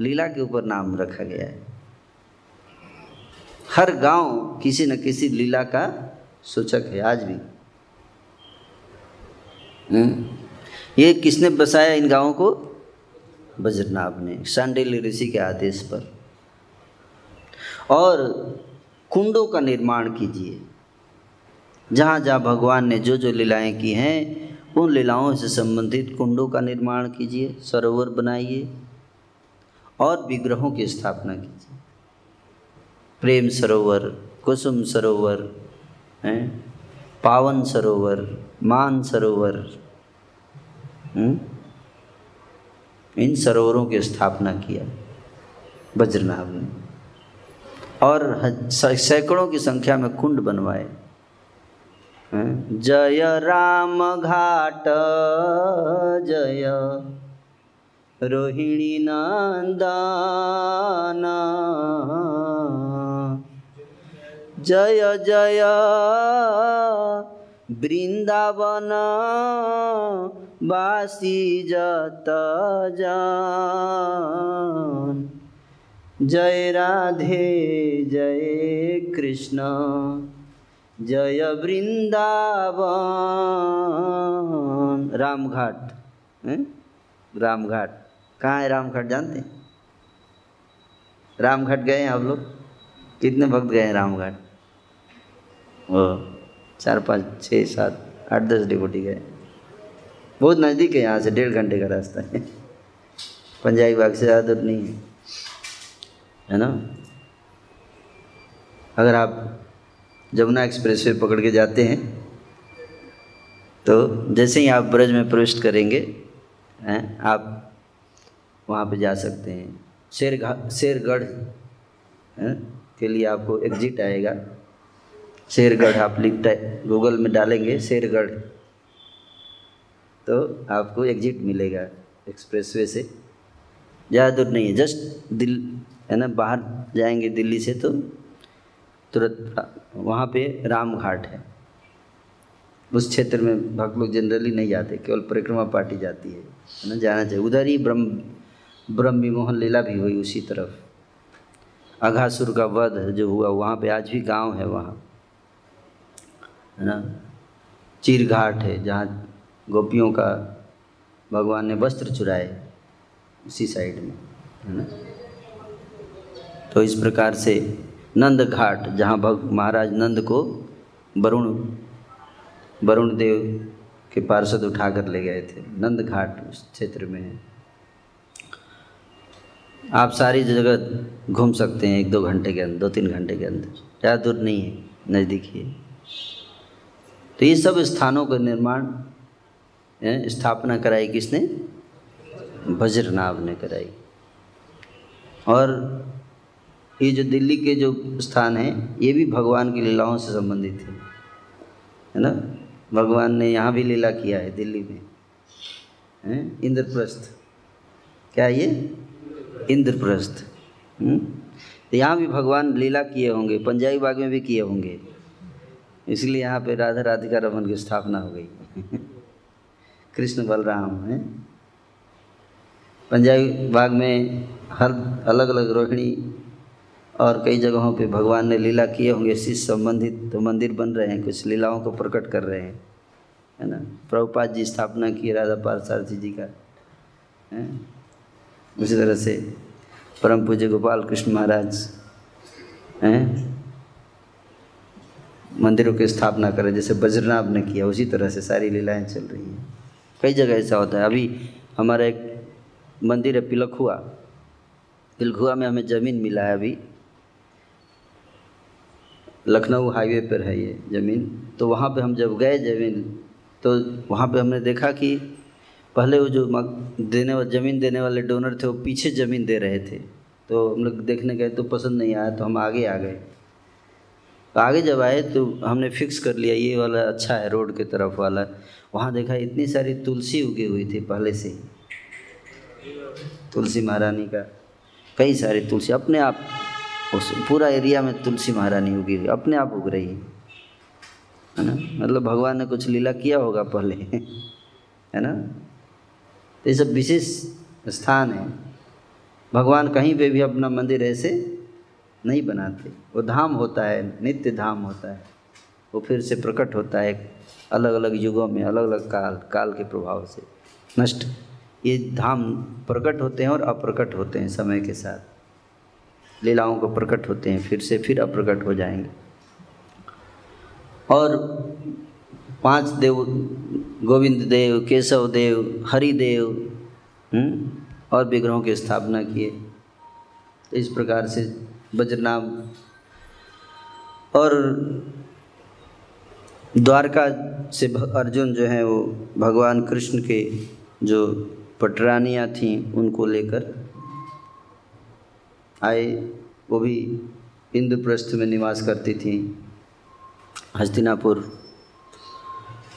लीला के ऊपर नाम रखा गया है। हर गाँव किसी न किसी लीला का सूचक है आज भी। हम्म। ये किसने बसाया इन गाँवों को? बज्रनाभ ने सांडिल्य ऋषि के आदेश पर। और कुंडों का निर्माण कीजिए। जहाँ जहाँ भगवान ने जो जो लीलाएँ की हैं, उन लीलाओं से संबंधित कुंडों का निर्माण कीजिए, सरोवर बनाइए और विग्रहों की स्थापना कीजिए। प्रेम सरोवर, कुसुम सरोवर, हैं, पावन सरोवर, मान सरोवर हम्म? इन सरोवरों की स्थापना किया। बज्रनाभ ने। और सैकड़ों की संख्या में कुंड बनवाए। जय राम घाट, जय रोहिणी नंदन, जय जय वृंदावन बासी जत जान। जय राधे, जय कृष्ण। जय वृंदावन। रामघाट रामघाट। कहाँ है रामघाट जानते रामघाट गए हैं आप लोग? कितने भक्त गए हैं रामघाट? वो चार, पाँच, छः, सात, आठ, दस डिपोटी गए। बहुत नज़दीक है यहाँ से, डेढ़ घंटे का रास्ता है। पंजाबी बाग से ज़्यादा दूर नहीं है। है ना? अगर आप जमुना एक्सप्रेस वे पकड़ के जाते हैं तो जैसे ही आप ब्रज में प्रवेश करेंगे, हैं, आप वहाँ पे जा सकते हैं। शेर शेरगढ़ के लिए आपको एग्जिट आएगा। शेरगढ़ आप लिख गूगल में डालेंगे, शेरगढ़। तो आपको एग्जिट मिलेगा एक्सप्रेसवे से। ज़्यादा दूर नहीं है जस्ट दिल है ना, बाहर जाएँगे दिल्ली से तो तुरंत वहाँ पे राम घाट है। उस क्षेत्र में भक्त लोग जनरली नहीं जाते, केवल परिक्रमा पार्टी जाती है है ना, जाना चाहिए। उधर ही ब्रह्म ब्रह्म विमोहन लीला भी हुई उसी तरफ़। अघासुर का वध जो हुआ, वहाँ पे आज भी गाँव है वहाँ, है ना। चीर घाट है, जहाँ गोपियों का भगवान ने वस्त्र चुराए उसी साइड में, है ना। तो इस प्रकार से नंद घाट, जहाँ भग महाराज नंद को वरुण वरुण देव के पार्षद उठा कर ले गए थे, नंद घाट उस क्षेत्र में है। आप सारी जगह घूम सकते हैं एक दो घंटे के अंदर दो तीन घंटे के अंदर, ज़्यादा दूर नहीं है, नज़दीक ही है। तो ये सब स्थानों का निर्माण स्थापना कराई किसने? वज्रनाभ ने कराई। और ये जो दिल्ली के जो स्थान हैं, ये भी भगवान की लीलाओं से संबंधित है। है ना? भगवान ने यहाँ भी लीला किया है, दिल्ली में। है? इंद्रप्रस्थ। क्या ये? इंद्रप्रस्थ। हम्म? तो यहाँ भी भगवान लीला किए होंगे, पंजाबी बाग में भी किए होंगे। इसलिए यहाँ पे राधा राधिका रमन की स्थापना हो गई। कृष्ण बलराम, हैं? पंजाबी बाग में हर अलग अलग रोहिणी और कई जगहों पे भगवान ने लीला किए होंगे। इससे संबंधित तो मंदिर बन रहे हैं, कुछ लीलाओं को प्रकट कर रहे हैं, है ना? प्रभुपाद जी स्थापना की, राधा पारसारथी जी का उसी तरह से परम पूज्य गोपाल कृष्ण महाराज, हैं? मंदिरों की स्थापना करें जैसे बज्रनाभ ने किया, उसी तरह से सारी लीलाएँ चल रही हैं। कई जगह ऐसा होता है। अभी हमारा एक मंदिर है पिलखुआ। पिलखुआ में हमें ज़मीन मिला है अभी। लखनऊ हाईवे पर है ये ज़मीन। तो वहाँ पे हम जब गए ज़मीन तो वहाँ पे हमने देखा कि पहले वो जो देने वाले ज़मीन देने वाले डोनर थे, वो पीछे ज़मीन दे रहे थे। तो हम लोग देखने गए तो पसंद नहीं आया तो हम आगे आ गए। तो आगे जब आए तो हमने फिक्स कर लिया, ये वाला अच्छा है, रोड के तरफ़ वाला। वहाँ देखा इतनी सारी तुलसी उगी हुई थी पहले से। तुलसी महारानी का, कई सारी तुलसी, अपने आप उस पूरा एरिया में तुलसी महारानी उगी हुई, अपने आप उग रही है। ना? मतलब भगवान ने कुछ लीला किया होगा पहले, है ना? तो ये सब विशेष स्थान है। भगवान कहीं पे भी अपना मंदिर ऐसे नहीं बनाते। वो धाम होता है, नित्य धाम होता है। वो फिर से प्रकट होता है अलग अलग युगों में अलग अलग काल काल के प्रभाव से। नष्ट। ये धाम प्रकट होते हैं और अप्रकट होते हैं समय के साथ। लीलाओं को प्रकट होते हैं फिर से फिर अप्रकट हो जाएँगे। और पाँच देव गोविंद देव केशव देव हरिदेव हम्म, और विग्रहों की स्थापना किए। तो इस प्रकार से बज्रनाम और द्वारका से अर्जुन जो है वो भगवान कृष्ण के जो पटरानियाँ थीं उनको लेकर आए, वो भी इंद्रप्रस्थ में निवास करती थी, हस्तिनापुर।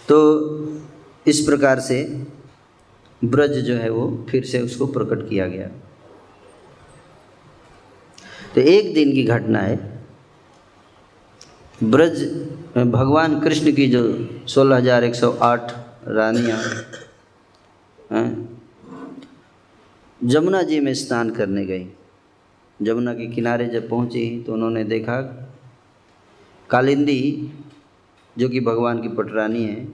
तो इस प्रकार से ब्रज जो है वो फिर से उसको प्रकट किया गया। तो एक दिन की घटना है। ब्रज भगवान कृष्ण की जो सोलह हज़ार एक सौ आठ रानियाँ जमुना जी में स्नान करने गई। जमुना के किनारे जब पहुँची तो उन्होंने देखा कालिंदी, जो कि भगवान की पटरानी है,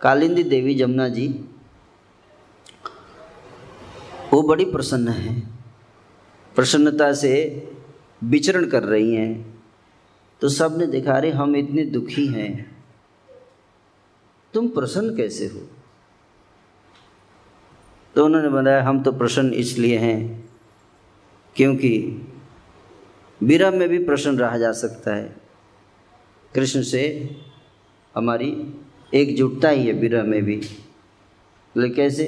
कालिंदी देवी जमुना जी, वो बड़ी प्रसन्न है। प्रसन्नता से विचरण कर रही हैं। तो सबने देखा, अरे, हम इतने दुखी हैं। तुम प्रसन्न कैसे हो? तो उन्होंने बताया, हम तो प्रसन्न इसलिए हैं क्योंकि विरह में भी प्रसन्न रहा जा सकता है। कृष्ण से हमारी एकजुटता ही है विरह में भी। बोले, कैसे?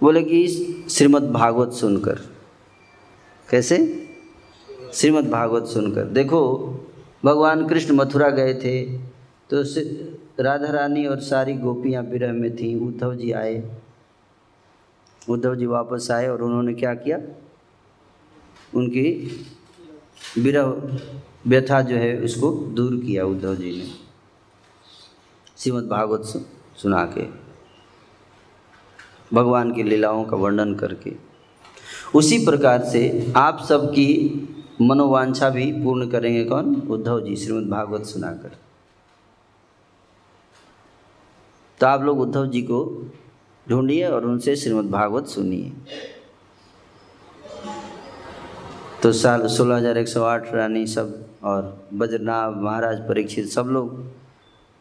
बोले कि श्रीमद् भागवत सुनकर। कैसे? श्रीमद् भागवत सुनकर। देखो, भगवान कृष्ण मथुरा गए थे तो राधा रानी और सारी गोपियाँ विरह में थीं। उद्धव जी आए। उद्धव जी वापस आए और उन्होंने क्या किया? उनकी विरह व्यथा जो है उसको दूर किया उद्धव जी ने। श्रीमद् भागवत सुना के। भगवान की लीलाओं का वर्णन करके। उसी प्रकार से आप सबकी मनोवांछा भी पूर्ण करेंगे कौन? उद्धव जी, श्रीमद् भागवत सुनाकर। तो आप लोग उद्धव जी को ढूंढिए और उनसे श्रीमद् भागवत सुनिए। तो साल सोलह हज़ार एक सौ आठ रानी सब और बजरनाभ महाराज, परीक्षित सब लोग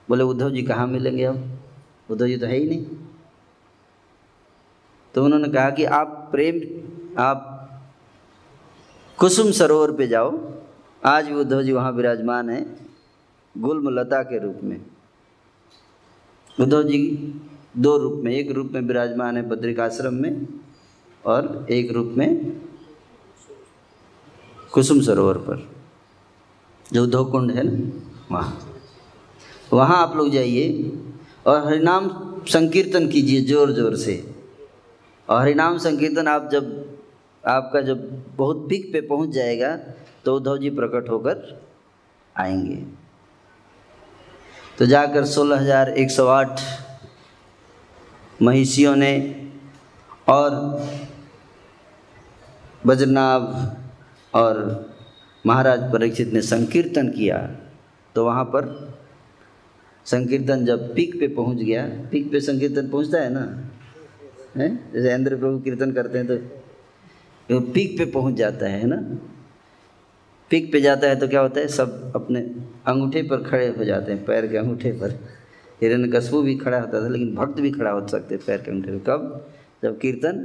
बोले, उद्धव जी कहाँ मिलेंगे अब? उद्धव जी तो है ही नहीं। तो उन्होंने कहा कि, आप प्रेम, आप कुसुम सरोवर पे जाओ। आज भी उद्धव जी वहाँ विराजमान है गुलम लता के रूप में। उद्धव जी दो रूप में, एक रूप में विराजमान है बद्रिकाश्रम में और एक रूप में कुसुम सरोवर पर। जो उद्धव कुंड है ना वहाँ। वहाँ आप लोग जाइए और हरिनाम संकीर्तन कीजिए ज़ोर ज़ोर से। और हरिनाम संकीर्तन आप जब, आपका जब बहुत पीक पे पहुँच जाएगा तो उद्धव जी प्रकट होकर आएँगे। तो जाकर सोलह हज़ार एक सौ आठ महिषियों ने और बजनाभ और महाराज परीक्षित ने संकीर्तन किया तो वहाँ पर संकीर्तन जब पीक पे पहुँच गया, पीक पे संकीर्तन पहुँचता है ना? है? जैसे इंद्र प्रभु कीर्तन करते हैं तो पीक पे पहुँच जाता है ना? पीक पे जाता है तो क्या होता है? सब अपने अंगूठे पर खड़े हो जाते हैं, पैर के अंगूठे पर। हिरण्य कस्बू भी खड़ा होता था, लेकिन भक्त भी खड़ा हो सकते पैर के अंगूठे पर। कब? जब कीर्तन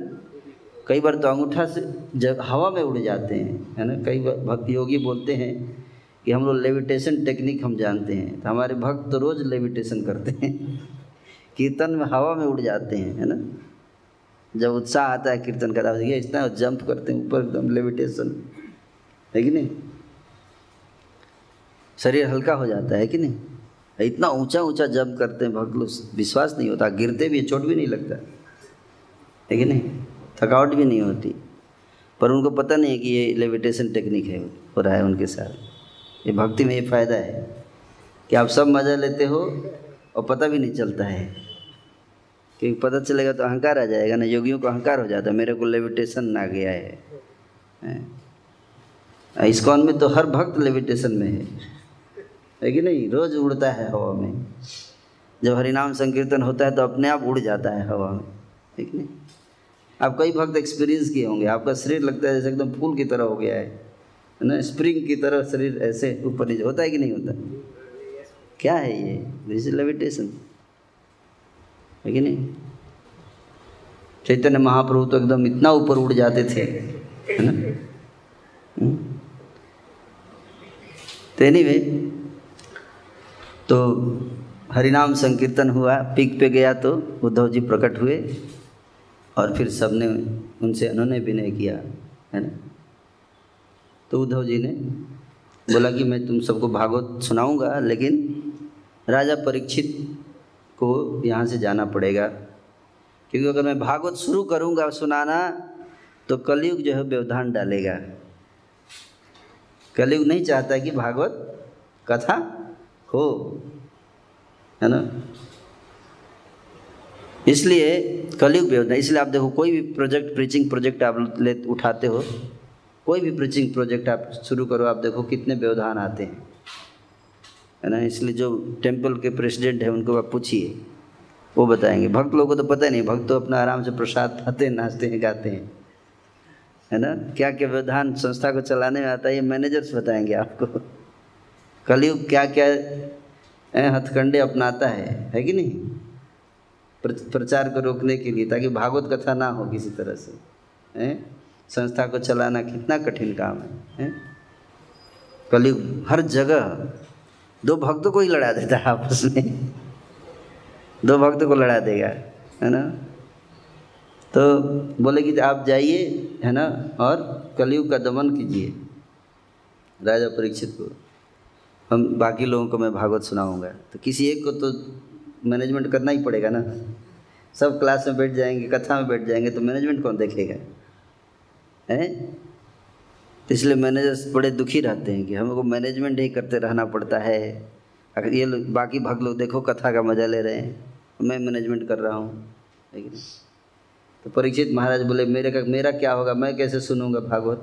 कई बार तो अंगूठा से जब हवा में उड़ जाते हैं, है ना? कई बार भक्त योगी बोलते हैं कि हम लोग लेविटेशन टेक्निक हम जानते हैं तो हमारे भक्त तो रोज़ लेविटेशन करते हैं, कीर्तन में हवा में उड़ जाते हैं, है ना? जब उत्साह आता है कीर्तन का ये इतना जंप करते हैं, ऊपर एकदम लेविटेशन है कि नहीं? शरीर हल्का हो जाता है कि नहीं? इतना ऊँचा ऊँचा जंप करते हैं भक्त लोग, विश्वास नहीं होता, गिरते भी चोट भी नहीं लगता, है कि नहीं? थकावट भी नहीं होती, पर उनको पता नहीं है कि ये लेविटेशन टेक्निक है, हो रहा है उनके साथ। ये भक्ति में ये फ़ायदा है कि आप सब मज़ा लेते हो और पता भी नहीं चलता है। क्योंकि पता चलेगा तो अहंकार आ जाएगा, ना योगियों को अहंकार हो जाता है। मेरे को लेविटेशन ना गया है। इस्कॉन में तो हर भक्त लेविटेशन में है। है कि नहीं? रोज़ उड़ता है हवा में। जब हरिनाम संकीर्तन होता है तो अपने आप उड़ जाता है हवा में। ठीक नहीं? आप कई भक्त एक्सपीरियंस किए होंगे। आपका शरीर लगता है जैसे एकदम फूल की तरह हो गया है ना? स्प्रिंग की तरह शरीर ऐसे ऊपर नीचे। होता है कि नहीं होता? क्या है ये? दिस इज़ लेविटेशन है कि नहीं? चैतन्य महाप्रभु तो एकदम इतना ऊपर उड़ जाते थे, है ना? हम्म। तो एनीवे तो हरिनाम संकीर्तन हुआ, पीक पे गया तो उद्धव जी प्रकट हुए। और फिर सबने उनसे उन्होंने विनय किया, है ना? तो उद्धव जी ने बोला कि मैं तुम सबको भागवत सुनाऊँगा, लेकिन राजा परीक्षित को यहाँ से जाना पड़ेगा। क्योंकि अगर मैं भागवत शुरू करूँगा सुनाना तो कलयुग जो है व्यवधान डालेगा। कलयुग नहीं चाहता कि भागवत कथा हो, है ना? इसलिए कलयुग व्यवधान इसलिए आप देखो, कोई भी प्रोजेक्ट प्रीचिंग प्रोजेक्ट आप ले, उठाते हो, कोई भी प्रीचिंग प्रोजेक्ट आप शुरू करो, आप देखो कितने व्यवधान आते हैं। है ना? इसलिए जो टेंपल के प्रेसिडेंट हैं, उनको आप पूछिए, वो बताएँगे। भक्त लोगों को तो पता नहीं, भक्त तो अपना आराम से प्रसाद खाते हैं, नाचते हैं, गाते हैं। है ना? क्या क्या व्यवधान संस्था को चलाने में आता है, ये मैनेजर्स बताएँगे आपको। कलयुग क्या क्या हथकंडे अपनाता है है कि नहीं? प्रचार को रोकने के लिए ताकि भागवत कथा ना हो किसी तरह से हैं? संस्था को चलाना कितना कठिन काम है, है? कलयुग हर जगह दो भक्तों को ही लड़ा देता है आपस में। दो भक्तों को लड़ा देगा है ना? तो बोले कि आप जाइए है ना? और कलयुग का दमन कीजिए राजा परीक्षित को। हम बाकी लोगों को मैं भागवत सुनाऊँगा। तो किसी एक को तो मैनेजमेंट करना ही पड़ेगा ना। सब क्लास में बैठ जाएँगे, कथा में बैठ जाएँगे तो मैनेजमेंट कौन देखेगा? हैं? तो इसलिए मैनेजर्स बड़े दुखी रहते हैं कि हमको मैनेजमेंट ही करते रहना पड़ता है। अगर ये लोग, बाकी भक्त लोग देखो, कथा का मज़ा ले रहे हैं। मैं मैनेजमेंट कर रहा हूँ। तो परीक्षित महाराज बोले, मेरे का, मेरा क्या होगा? मैं कैसे सुनूँगा भागवत?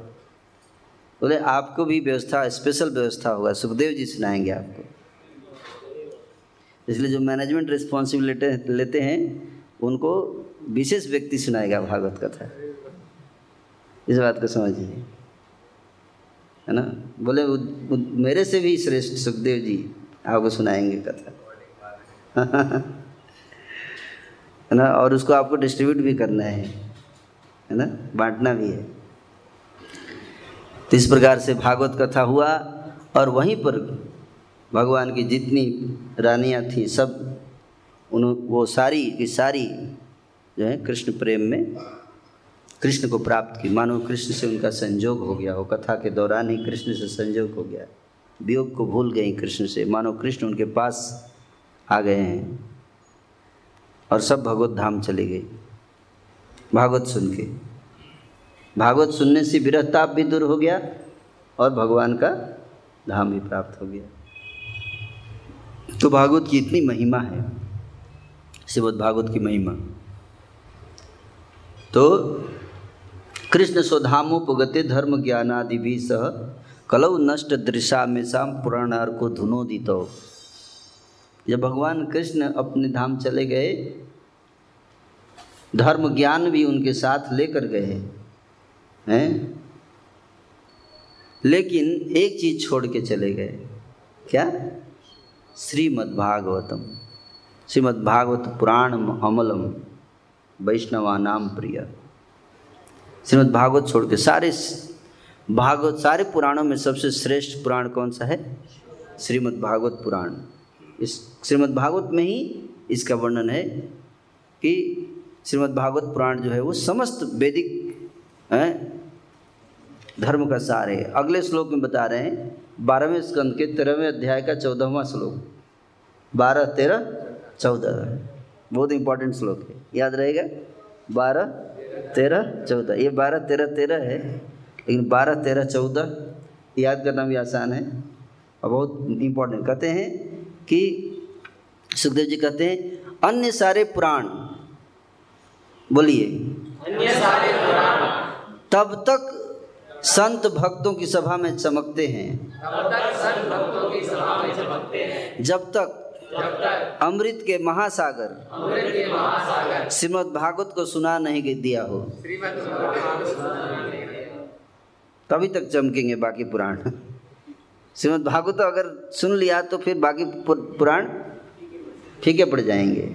बोले, आपको भी व्यवस्था स्पेशल व्यवस्था होगा। सुखदेव जी सुनाएँगे आपको। इसलिए जो मैनेजमेंट रिस्पॉन्सिबिलिटी लेते हैं उनको विशेष व्यक्ति सुनाएगा भागवत कथा। इस बात को समझिए। है ना? बोले उ, उ, मेरे से भी श्रेष्ठ सुखदेव जी आपको सुनाएँगे कथा। है ना? और उसको आपको डिस्ट्रीब्यूट भी करना है। है ना? बांटना भी है। तो इस प्रकार से भागवत कथा हुआ और वहीं पर भगवान की जितनी रानियाँ थीं सब, उन, वो सारी की सारी जो है कृष्ण प्रेम में कृष्ण को प्राप्त की। मानो कृष्ण से उनका संजोग हो गया वो कथा के दौरान ही कृष्ण से संजोग हो गया। वियोग को भूल गई कृष्ण से। मानो कृष्ण उनके पास आ गए हैं और सब भगवत धाम चली गई। भागवत सुन के। भागवत सुनने से विरहताप भी दूर हो गया और भगवान का धाम भी प्राप्त हो गया। तो भागवत की इतनी महिमा है, श्रीमद भागवत की महिमा। तो कृष्ण स्वधामोपगते धर्म ज्ञानादि भी सह कलौ नष्ट दृशा में शाम पुराणार को धुनोदित जब भगवान कृष्ण अपने धाम चले गए, धर्म ज्ञान भी उनके साथ लेकर गए, हैं? लेकिन एक चीज़ छोड़ के चले गए। क्या? श्रीमद्भागवतम। श्रीमद्भागवत पुराण अमलम वैष्णवा नाम प्रिय। श्रीमद्भागवत छोड़ के सारे भागवत सारे पुराणों में सबसे श्रेष्ठ पुराण कौन सा है? श्रीमद्भागवत पुराण। इस श्रीमद्भागवत में ही इसका वर्णन है कि श्रीमद्भागवत पुराण जो है वो समस्त वैदिक धर्म का सार है। अगले श्लोक में बता रहे हैं बारहवें स्कंद के तेरहवें अध्याय का चौदहवा श्लोक। बारह तेरह चौदह। बहुत इंपॉर्टेंट श्लोक है। याद रहेगा? बारह तेरह चौदह। ये बारह तेरह तेरह है लेकिन बारह तेरह चौदह याद करना भी आसान है। और बहुत इम्पोर्टेंट कहते हैं कि सुखदेव जी कहते हैं अन्य सारे पुराण बोलिए अन्य सारे पुराण तब तक संत भक्तों की सभा में चमकते हैं। जब तक अमृत के महासागर अमृत के महासागर श्रीमद भागवत को सुना नहीं दिया हो। तभी तक चमकेंगे बाकी पुराण। श्रीमद भागवत अगर सुन लिया तो फिर बाकी पुराण फीके पड़ जाएँगे।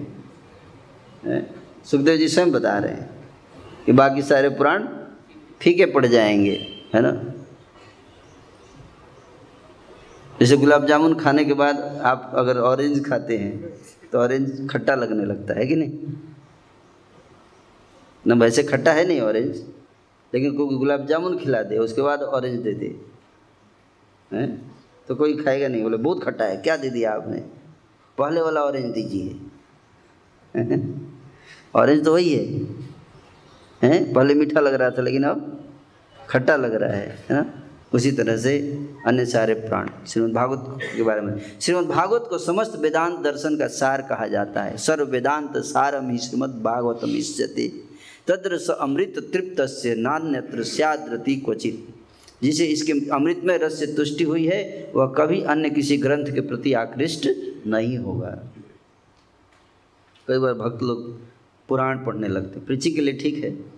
सुखदेव जी स्वयं बता रहे हैं कि बाकी सारे पुराण फीके पड़ जाएँगे। है ना? जैसे गुलाब जामुन खाने के बाद आप अगर ऑरेंज खाते हैं तो ऑरेंज खट्टा लगने लगता है कि नहीं? ना वैसे खट्टा है नहीं ऑरेंज लेकिन कोई गुलाब जामुन खिला दे, उसके बाद ऑरेंज दे दे, हैं? तो कोई खाएगा नहीं, बोले, बहुत खट्टा है, क्या दे दिया आपने? पहले वाला ऑरेंज दीजिए। ऑरेंज तो वही है, हैं? पहले मीठा लग रहा था, लेकिन अब खट्टा लग रहा है है ना? उसी तरह से अन्य सारे प्राण। श्रीमद् भागवत के बारे में। श्रीमद् भागवत को समस्त वेदांत दर्शन का सार कहा जाता है। सर्व वेदांत सारम ही श्रीमद् भागवतम इष्यते। तद्र स अमृत तृप्त से नान्यत्र सद्रति क्वचित। जिसे इसके अमृत में रस से तुष्टि हुई है, वह कभी अन्य किसी ग्रंथ के प्रति आकृष्ट नहीं होगा। कई बार भक्त लोग पुराण पढ़ने लगते प्रीचिंग के लिए ठीक है।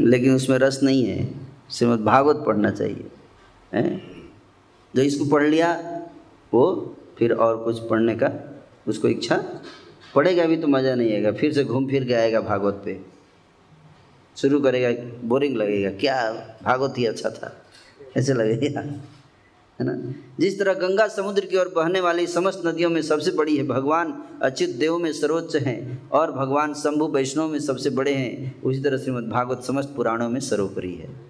लेकिन उसमें रस नहीं है। श्रीमद भागवत पढ़ना चाहिए। है? जो इसको पढ़ लिया, वो फिर और कुछ पढ़ने का उसको इच्छा पढ़ेगा भी तो मज़ा नहीं आएगा। फिर से घूम फिर के आएगा भागवत पे। शुरू करेगा, बोरिंग लगेगा, क्या? भागवत ही अच्छा था। ऐसे लगेगा। है ना? जिस तरह गंगा समुद्र की ओर बहने वाली समस्त नदियों में सबसे बड़ी है, भगवान अच्युत देव में सर्वोच्च हैं और भगवान शंभु वैष्णव में सबसे बड़े हैं, उसी तरह श्रीमद् भागवत समस्त पुराणों में सर्वोपरि है।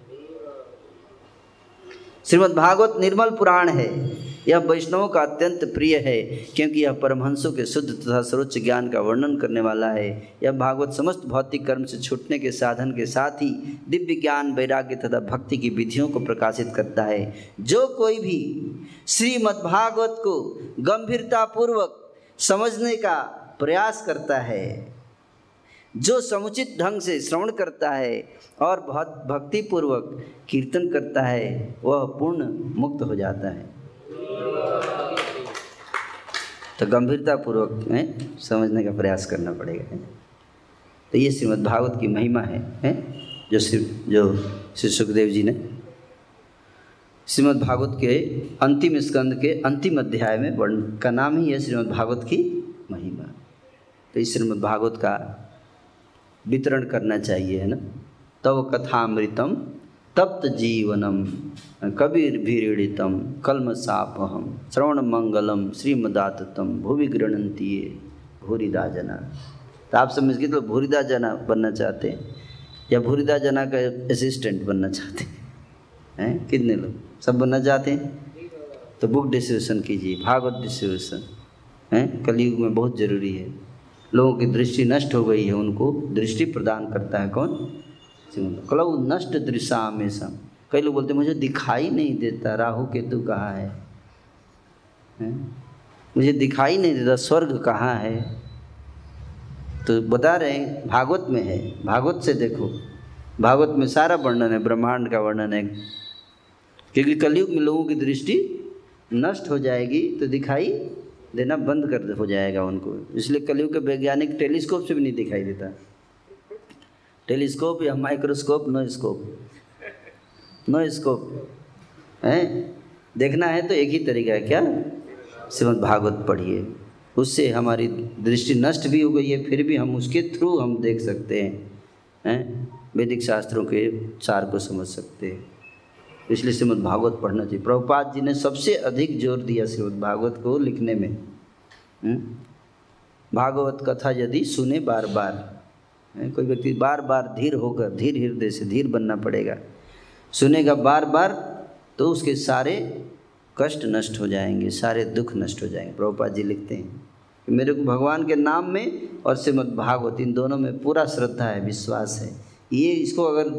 श्रीमद् भागवत निर्मल पुराण है। यह वैष्णवों का अत्यंत प्रिय है, क्योंकि यह परमहंसों के शुद्ध तथा सर्वोच्च ज्ञान का वर्णन करने वाला है। यह भागवत समस्त भौतिक कर्म से छूटने के साधन के साथ ही दिव्य ज्ञान, वैराग्य तथा भक्ति की विधियों को प्रकाशित करता है। जो कोई भी श्रीमद्भागवत को गंभीरतापूर्वक समझने का प्रयास करता है जो समुचित ढंग से श्रवण करता है और बहुत भक्तिपूर्वक कीर्तन करता है वह पूर्ण मुक्त हो जाता है। तो गंभीरता पूर्वक में समझने का प्रयास करना पड़ेगा तो ये श्रीमद् भागवत की महिमा है, है जो श्री जो श्री सुखदेव जी ने श्रीमद् भागवत के अंतिम स्कंद के अंतिम अध्याय में वर्ण का नाम ही है श्रीमद् भागवत की महिमा। तो इस श्रीमद् भागवत का वितरण करना चाहिए, है ना? तव कथामृतम तप्त जीवनम कबीर भीड़ितम कलम सापहम श्रवण मंगलम श्रीमदातम भूवि गृणंती भूरिदा जना तो आप समझ गए तो भूरिदा जना बनना चाहते हैं या भूरिदा जना का असिस्टेंट बनना चाहते हैं? हैं? कितने लोग? सब बनना चाहते हैं? तो बुक डिस्ट्रीब्यूशन कीजिए, भागवत डिस्ट्रीब्यूशन हैं? कलयुग में बहुत ज़रूरी है। लोगों की दृष्टि नष्ट हो गई है उनको दृष्टि प्रदान करता है कौन? कलऊ नष्ट दृशा सम। कई लोग बोलते मुझे दिखाई नहीं देता राहु केतु कहाँ है, है? मुझे दिखाई नहीं देता स्वर्ग कहाँ है? तो बता रहे हैं भागवत में है। भागवत से देखो। भागवत में सारा वर्णन है ब्रह्मांड का वर्णन है। क्योंकि कलयुग में लोगों की दृष्टि नष्ट हो जाएगी तो दिखाई देना बंद कर हो जाएगा उनको। इसलिए कलयुग के वैज्ञानिक टेलीस्कोप से भी नहीं दिखाई देता। टेलीस्कोप या microscope, no scope. No scope. है? देखना है तो एक ही तरीका है क्या? श्रीमद भागवत पढ़िए। उससे हमारी दृष्टि नष्ट भी हो गई है, फिर भी हम उसके थ्रू हम देख सकते हैं। हैं? वैदिक शास्त्रों के सार को समझ सकते हैं। इसलिए श्रीमद् भागवत पढ़ना चाहिए। प्रभुपाद जी ने सबसे अधिक ज़ोर दिया श्रीमद् भागवत को लिखने में। भागवत कथा यदि सुने बार बार कोई व्यक्ति बार बार धीर होकर, धीर हृदय से धीर बनना पड़ेगा। सुनेगा बार बार तो उसके सारे कष्ट नष्ट हो जाएँगे, सारे दुख नष्ट हो जाएँगे। प्रभुपाद जी लिखते हैं कि मेरे को भगवान के नाम में और श्रीमद भागवत इन दोनों में पूरा श्रद्धा है, विश्वास है। ये इसको अगर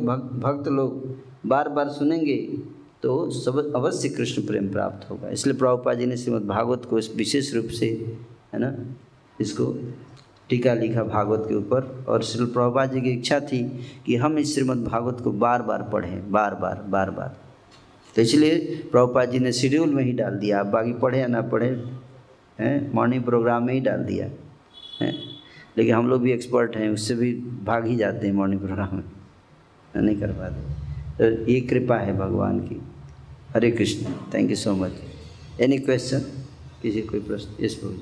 भक्त लोग बार बार सुनेंगे तो सब अवश्य कृष्ण प्रेम प्राप्त होगा। इसलिए प्रभुपा जी ने श्रीमद भागवत को इस विशेष रूप से, है ना, इसको टीका लिखा भागवत के ऊपर। और श्री प्रभुपा जी की इच्छा थी कि हम इस श्रीमद् भागवत को बार बार पढ़ें बार बार बार बार तो इसलिए प्रभुपा जी ने शेड्यूल में ही डाल दिया। आप बाकी पढ़े या ना पढ़े, हैं, मॉर्निंग प्रोग्राम में ही डाल दिया, है। लेकिन हम लोग भी एक्सपर्ट हैं, उससे भी भाग ही जाते हैं मॉर्निंग प्रोग्राम में। नहीं कर पाते। तो ये कृपा है भगवान की। Hare Krishna thank you so much any question किसी कोई प्रश्न? इस प्रभु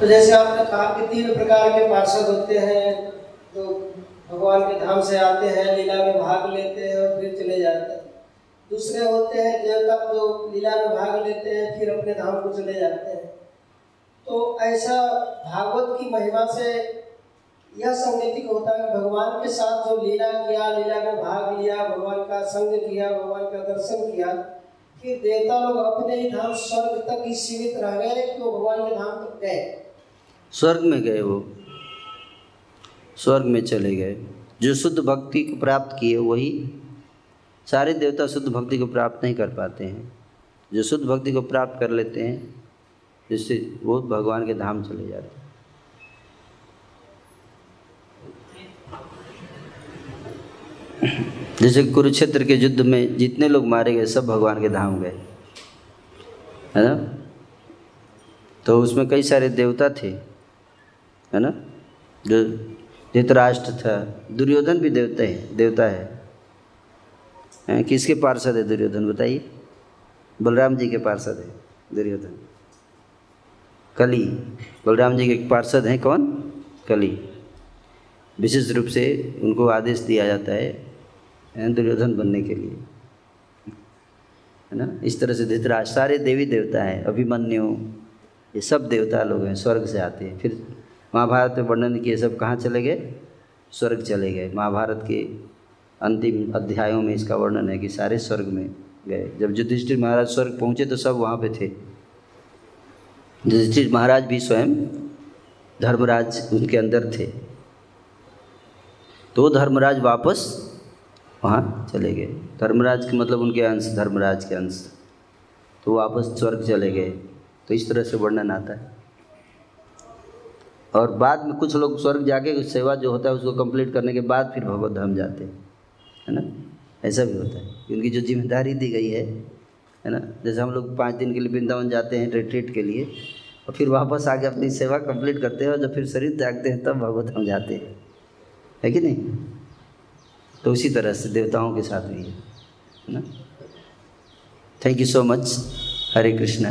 तो जैसे आपने कहा कि तीन प्रकार के पार्षद होते हैं जो भगवान के धाम से आते हैं, लीला में भाग लेते हैं और फिर चले जाते हैं। दूसरे होते हैं देवता जो लीला में भाग लेते हैं, फिर अपने धाम को चले जाते हैं। तो ऐसा भागवत की महिमा से यह संगतिक होता है भगवान के साथ जो लीला किया, लीला में भाग लिया, भगवान का संग किया, भगवान का दर्शन किया, फिर देवता लोग अपने ही धाम स्वर्ग तक ही सीमित रह गए तो भगवान के धाम तक गए। स्वर्ग में गए वो। स्वर्ग में चले गए। जो शुद्ध भक्ति को प्राप्त किए, वही सारे देवता शुद्ध भक्ति को प्राप्त नहीं कर पाते हैं। जो शुद्ध भक्ति को प्राप्त कर लेते हैं जिससे वो भगवान के धाम चले जाते हैं। जैसे कुरुक्षेत्र के युद्ध में जितने लोग मारे गए, सब भगवान के धाम गए। है ना? तो उसमें कई सारे देवता थे। है ना? जो धृतराष्ट्र था। दुर्योधन भी देवता है देवता है। किसके पार्षद है दुर्योधन, बताइए। बलराम जी के पार्षद है दुर्योधन। कली, बलराम जी के पार्षद हैं कौन? कली। विशेष रूप से उनको आदेश दिया जाता है, दुर्योधन बनने के लिए। है ना? इस तरह से धृतराज, सारे देवी देवता हैं, अभिमन्यु, ये सब देवता लोग हैं, स्वर्ग से आते हैं। फिर महाभारत में वर्णन किए सब कहाँ चले गए? स्वर्ग चले गए। महाभारत के अंतिम अध्यायों में इसका वर्णन है कि सारे स्वर्ग में गए। जब युधिष्ठिर महाराज स्वर्ग पहुँचे तो सब वहाँ पे थे। युधिष्ठिर महाराज भी स्वयं धर्मराज उनके अंदर थे। तो धर्मराज वापस वहाँ चले गए। धर्मराज के मतलब उनके अंश, धर्मराज के अंश। तो वापस स्वर्ग चले गए। तो इस तरह से वर्णन आता है। और बाद में कुछ लोग स्वर्ग जाके सेवा जो होता है उसको कंप्लीट करने के बाद फिर भगवत धाम जाते हैं। है ना? ऐसा भी होता है। उनकी जो ज़िम्मेदारी दी गई है है ना? जैसे हम लोग पाँच दिन के लिए वृंदावन जाते हैं रिट्रीट के लिए, और फिर वापस आके अपनी सेवा कंप्लीट करते हैं और जब फिर शरीर त्यागते हैं, तब भगवत हम जाते हैं। है कि नहीं? तो उसी तरह से देवताओं के साथ भी है ना? Thank you so much Hare Krishna